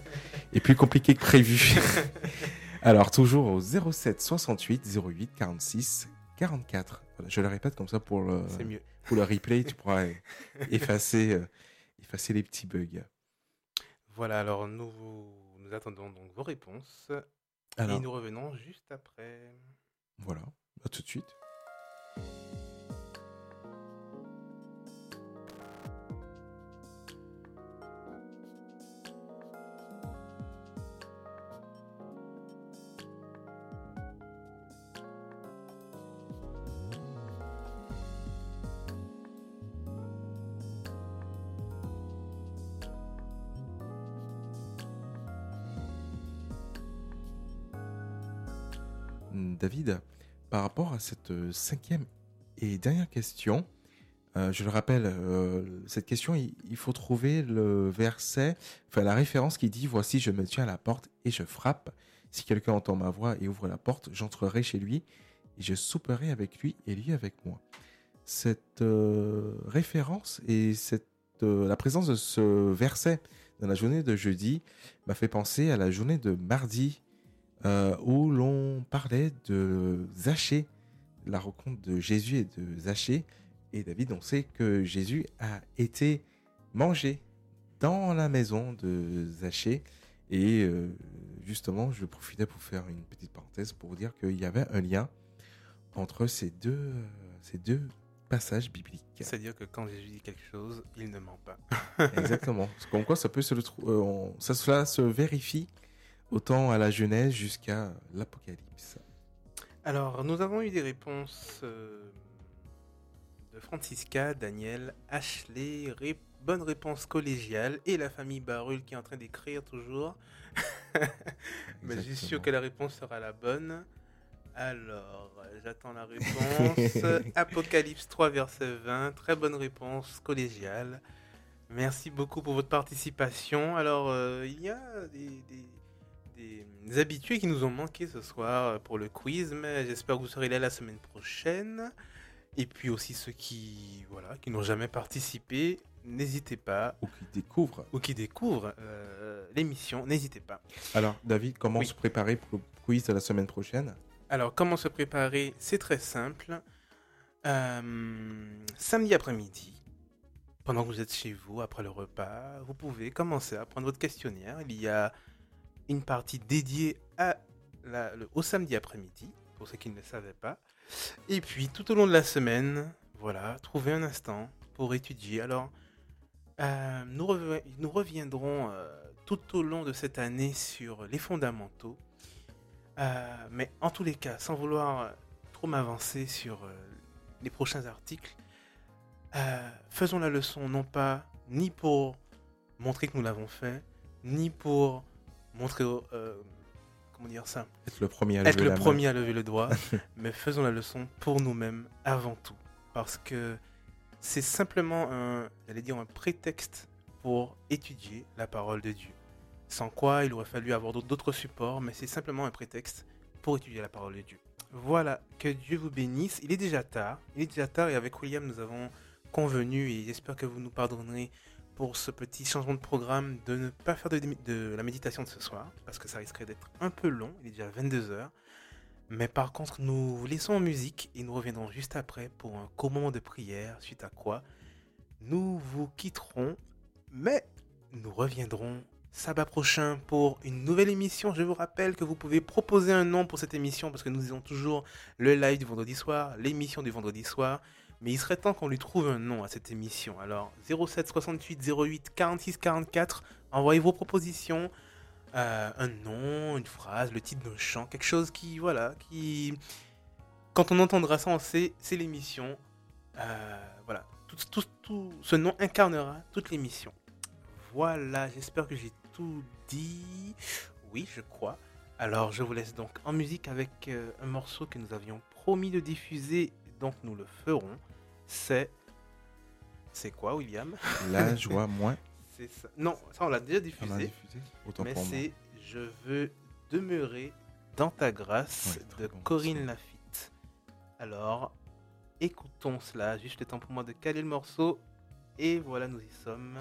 est plus compliquée que prévu. Alors, toujours au 07 68 08 46 44. Voilà, je le répète comme ça pour le, mieux. pour le replay, tu pourras effacer, euh, effacer les petits bugs. Voilà, alors nous, nous attendons donc vos réponses. Alors. Et nous revenons juste après. Voilà, à tout de suite. Rapport à cette euh, cinquième et dernière question, euh, je le rappelle, euh, cette question, il, faut trouver le verset, enfin la référence qui dit Voici, je me tiens à la porte et je frappe. Si quelqu'un entend ma voix et ouvre la porte, j'entrerai chez lui et je souperai avec lui et lui avec moi. Cette référence et cette, la présence de ce verset dans la journée de jeudi m'a fait penser à la journée de mardi euh, où l'on parlait de Zachée, la rencontre de Jésus et de Zachée. Et David, on sait que Jésus a été mangé dans la maison de Zachée. Et euh, justement, je profitais pour faire une petite parenthèse pour dire qu'il y avait un lien entre ces deux, euh, ces deux passages bibliques. C'est-à-dire que quand Jésus dit quelque chose, il ne ment pas. Exactement. Comme quoi, ça peut se, le euh, on- ça, cela se vérifie autant à la Genèse jusqu'à l'Apocalypse. Alors, nous avons eu des réponses euh, de Francisca, Daniel, Ashley, ré- bonne réponse collégiale et la famille Barul qui est en train d'écrire toujours. Mais je suis sûr que la réponse sera la bonne. Alors, j'attends la réponse. Apocalypse 3, verset 20. Très bonne réponse collégiale. Merci beaucoup pour votre participation. Alors, euh, il y a des, des- des habitués qui nous ont manqué ce soir euh, pour le quiz, mais j'espère que vous serez là la semaine prochaine. Et puis aussi ceux qui, voilà, qui n'ont jamais participé, n'hésitez pas. Ou qui découvrent. Ou qui découvrent euh, l'émission, n'hésitez pas. Alors, David, comment Oui. se préparer pour le quiz de la semaine prochaine? Alors, comment se préparer? C'est très simple. Euh, samedi après-midi, pendant que vous êtes chez vous, après le repas, vous pouvez commencer à prendre votre questionnaire. Il y a une partie dédiée au samedi après-midi, pour ceux qui ne le savaient pas. Et puis, tout au long de la semaine, voilà, trouvez un instant pour étudier. Alors, euh, nous, nous reviendrons euh, tout au long de cette année sur les fondamentaux. Euh, mais en tous les cas, sans vouloir trop m'avancer sur les prochains articles, faisons la leçon non pas ni pour montrer que nous l'avons fait, ni pour montrer, euh, comment dire ça, Être le premier à être lever le la main. premier à lever le doigt, mais faisons la leçon pour nous-mêmes avant tout, parce que c'est simplement un, j'allais dire un prétexte pour étudier la parole de Dieu. Sans quoi, il aurait fallu avoir d'autres supports, mais c'est simplement un prétexte pour étudier la parole de Dieu. Voilà, que Dieu vous bénisse. Il est déjà tard. Il est déjà tard et avec William, nous avons convenu, et j'espère que vous nous pardonnerez pour ce petit changement de programme, de ne pas faire de, la méditation de ce soir, parce que ça risquerait d'être un peu long. Il est déjà 22h. Mais par contre, nous vous laissons en musique et nous reviendrons juste après pour un court moment de prière, suite à quoi nous vous quitterons, mais nous reviendrons sabbat prochain pour une nouvelle émission. Je vous rappelle que vous pouvez proposer un nom pour cette émission parce que nous disons toujours le live du vendredi soir, l'émission du vendredi soir. Mais il serait temps qu'on lui trouve un nom à cette émission. Alors 07 68 08 46 44, envoyez vos propositions. Euh, un nom, une phrase, le titre d'un chant, quelque chose qui, voilà, qui... Quand on entendra ça, on sait, c'est l'émission. Euh, voilà, tout, tout, tout, ce nom incarnera toute l'émission. Voilà, j'espère que j'ai tout dit. Oui, je crois. Alors, je vous laisse donc en musique avec euh, un morceau que nous avions promis de diffuser, donc nous le ferons. C'est. C'est quoi, William? La joie moins. C'est ça. Non, ça on l'a déjà diffusé. On l'a diffusé Autant mais c'est Je veux demeurer dans ta grâce Ouais, de bon Corinne. Lafitte. Alors, écoutons cela. Juste le temps pour moi de caler le morceau. Et voilà, nous y sommes.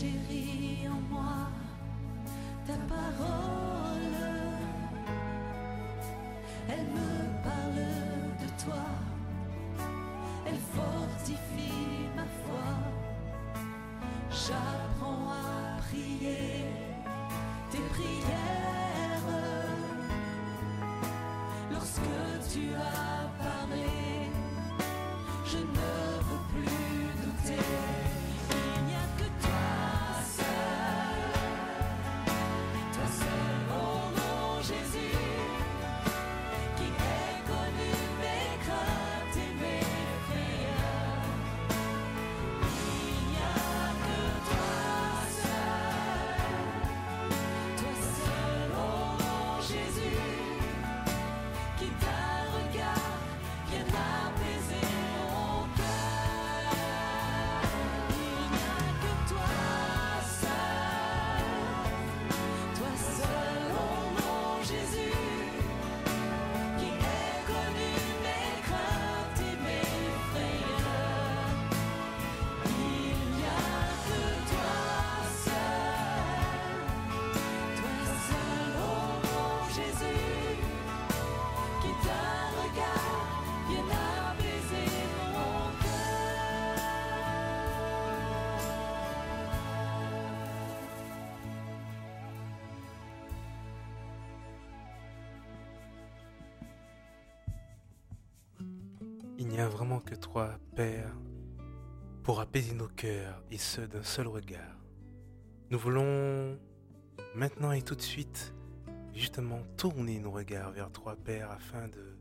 Chéris en moi ta parole. Elle me parle de toi, elle fortifie ma foi. J'apprends à prier tes prières. Vraiment que toi, Père, pour apaiser nos cœurs et ceux d'un seul regard. Nous voulons maintenant et tout de suite justement tourner nos regards vers toi, Père, afin de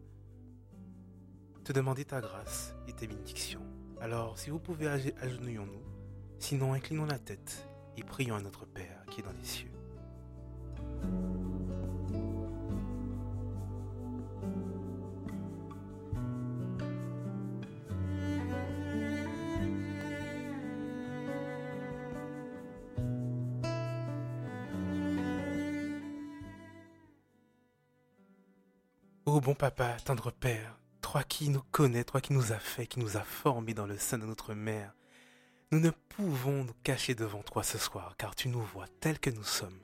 te demander ta grâce et tes bénédictions. Alors, si vous pouvez, ag- agenouillons-nous, sinon inclinons la tête et prions à notre Père qui est dans les cieux. Ô bon papa, tendre père, toi qui nous connais, toi qui nous as fait, qui nous a formés dans le sein de notre mère, nous ne pouvons nous cacher devant toi ce soir, car tu nous vois tels que nous sommes.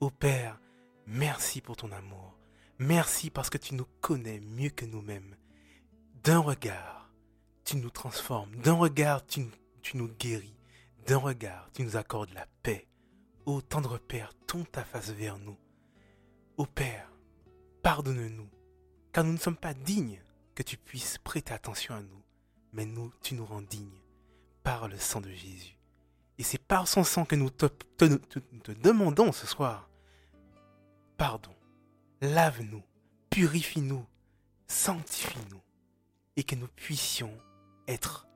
Ô Père, merci pour ton amour. Merci parce que tu nous connais mieux que nous-mêmes. D'un regard, tu nous transformes. D'un regard, tu, tu nous guéris. D'un regard, tu nous accordes la paix. Ô tendre Père, tourne ta face vers nous. Ô Père, pardonne-nous, car nous ne sommes pas dignes que tu puisses prêter attention à nous, mais nous, tu nous rends dignes par le sang de Jésus. Et c'est par son sang que nous te, demandons ce soir. Pardon, lave-nous, purifie-nous, sanctifie-nous, et que nous puissions être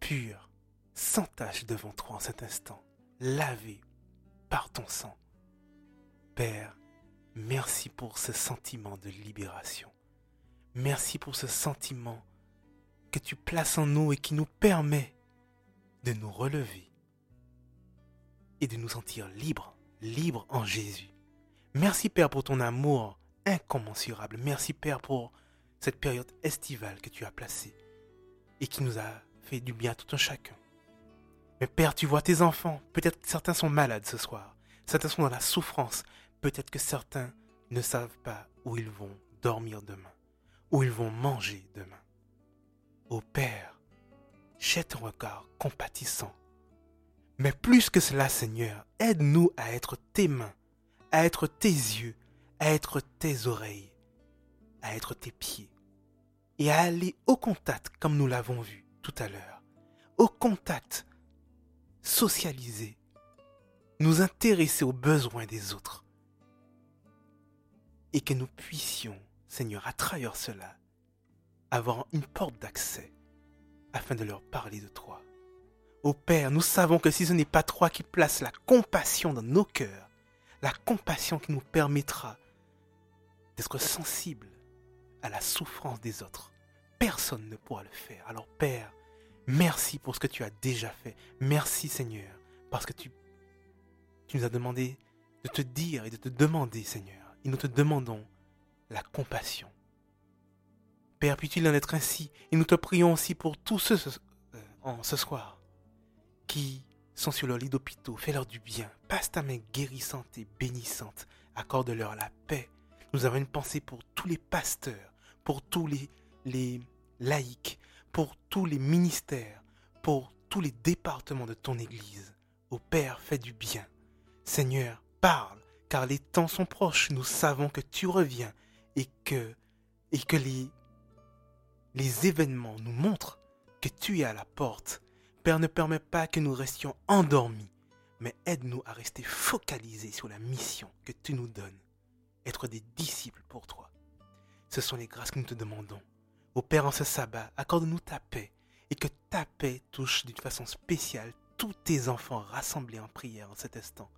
purs, sans tache devant toi en cet instant, lavés par ton sang. Père, merci pour ce sentiment de libération. Merci pour ce sentiment que tu places en nous et qui nous permet de nous relever et de nous sentir libres, libres en Jésus. Merci Père pour ton amour incommensurable. Merci Père pour cette période estivale que tu as placée et qui nous a fait du bien à tout un chacun. Mais Père, tu vois tes enfants. Peut-être certains sont malades ce soir. Certains sont dans la souffrance. Peut-être que certains ne savent pas où ils vont dormir demain, où ils vont manger demain. Ô Père, jette un regard compatissant. Mais plus que cela, Seigneur, aide-nous à être tes mains, à être tes yeux, à être tes oreilles, à être tes pieds, et à aller au contact comme nous l'avons vu tout à l'heure, au contact, socialiser, nous intéresser aux besoins des autres, et que nous puissions, Seigneur, à travers cela, avoir une porte d'accès afin de leur parler de toi. Ô Père, nous savons que si ce n'est pas toi qui places la compassion dans nos cœurs, la compassion qui nous permettra d'être sensibles à la souffrance des autres, personne ne pourra le faire. Alors Père, merci pour ce que tu as déjà fait. Merci Seigneur, parce que tu, tu nous as demandé de te dire et de te demander Seigneur. Et nous te demandons la compassion. Père, puis-il en être ainsi Et nous te prions aussi pour tous ceux ce, euh, en ce soir qui sont sur leur lit d'hôpitaux. Fais-leur du bien. Passe ta main guérissante et bénissante. Accorde-leur la paix. Nous avons une pensée pour tous les pasteurs, pour tous les, les laïcs, pour tous les ministères, pour tous les départements de ton Église. Ô Père, fais du bien. Seigneur, parle, car les temps sont proches. Nous savons que tu reviens et que, et que les, les événements nous montrent que tu es à la porte. Père, ne permets pas que nous restions endormis, mais aide-nous à rester focalisés sur la mission que tu nous donnes, être des disciples pour toi. Ce sont les grâces que nous te demandons. Ô Père, en ce sabbat, accorde-nous ta paix et que ta paix touche d'une façon spéciale tous tes enfants rassemblés en prière en cet instant.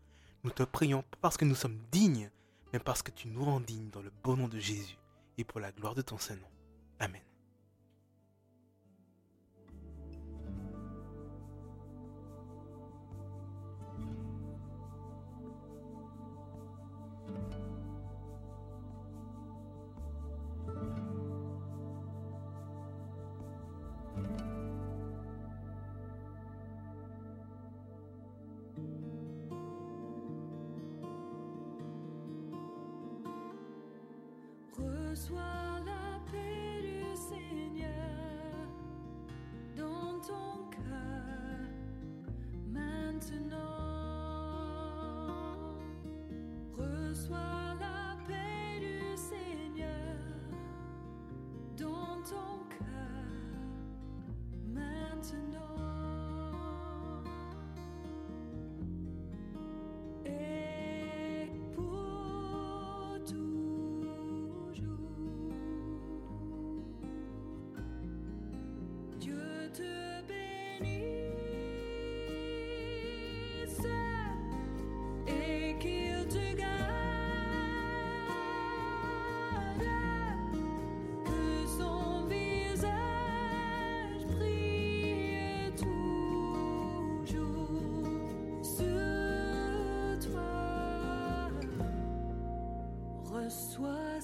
Nous te prions pas parce que nous sommes dignes, mais parce que tu nous rends dignes dans le beau nom de Jésus et pour la gloire de ton Saint-Nom. Amen. Maintenant. Et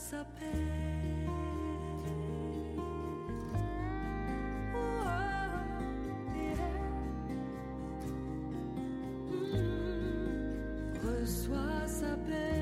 Reçois sa paix. Reçois sa paix.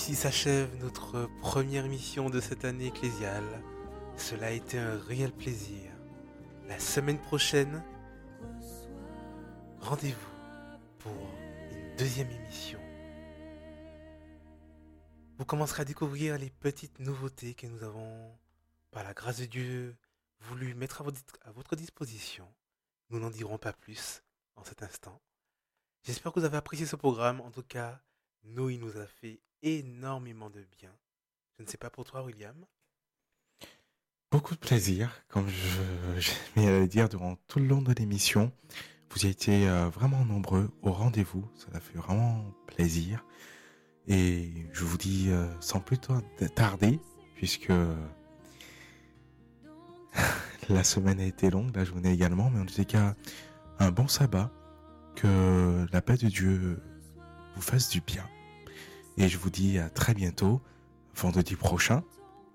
Ici s'achève notre première émission de cette année ecclésiale. Cela a été un réel plaisir. La semaine prochaine, rendez-vous pour une deuxième émission. Vous commencerez à découvrir les petites nouveautés que nous avons, par la grâce de Dieu, voulu mettre à votre disposition. Nous n'en dirons pas plus en cet instant. J'espère que vous avez apprécié ce programme. En tout cas, il nous a fait énormément de bien. Je ne sais pas pour toi, William. Beaucoup de plaisir, comme j'aimais dire durant tout le long de l'émission. Vous avez été euh, vraiment nombreux au rendez-vous. Ça fait vraiment plaisir. Et je vous dis euh, sans plus tarder, puisque la semaine a été longue, la journée également, mais en tout cas, un bon sabbat. Que la paix de Dieu fasse du bien. Et je vous dis à très bientôt, vendredi prochain.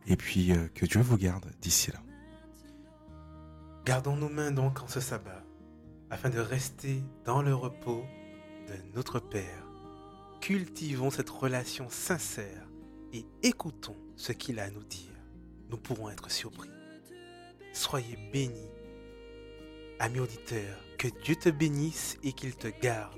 Et puis euh, que Dieu vous garde d'ici là. Gardons nos mains donc en ce sabbat, afin de rester dans le repos de notre Père. Cultivons cette relation sincère et écoutons ce qu'il a à nous dire. Nous pourrons être surpris. Soyez bénis. Amis auditeurs, que Dieu te bénisse et qu'il te garde.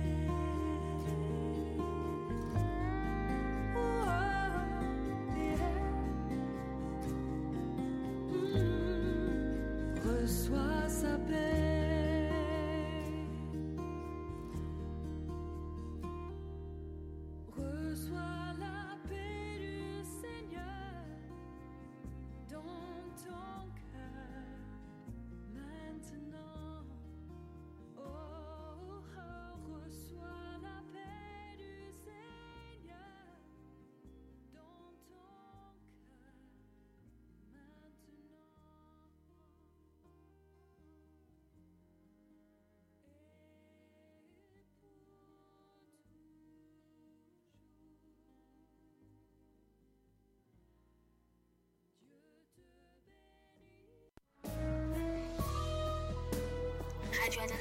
Reçois Radio Adult Life.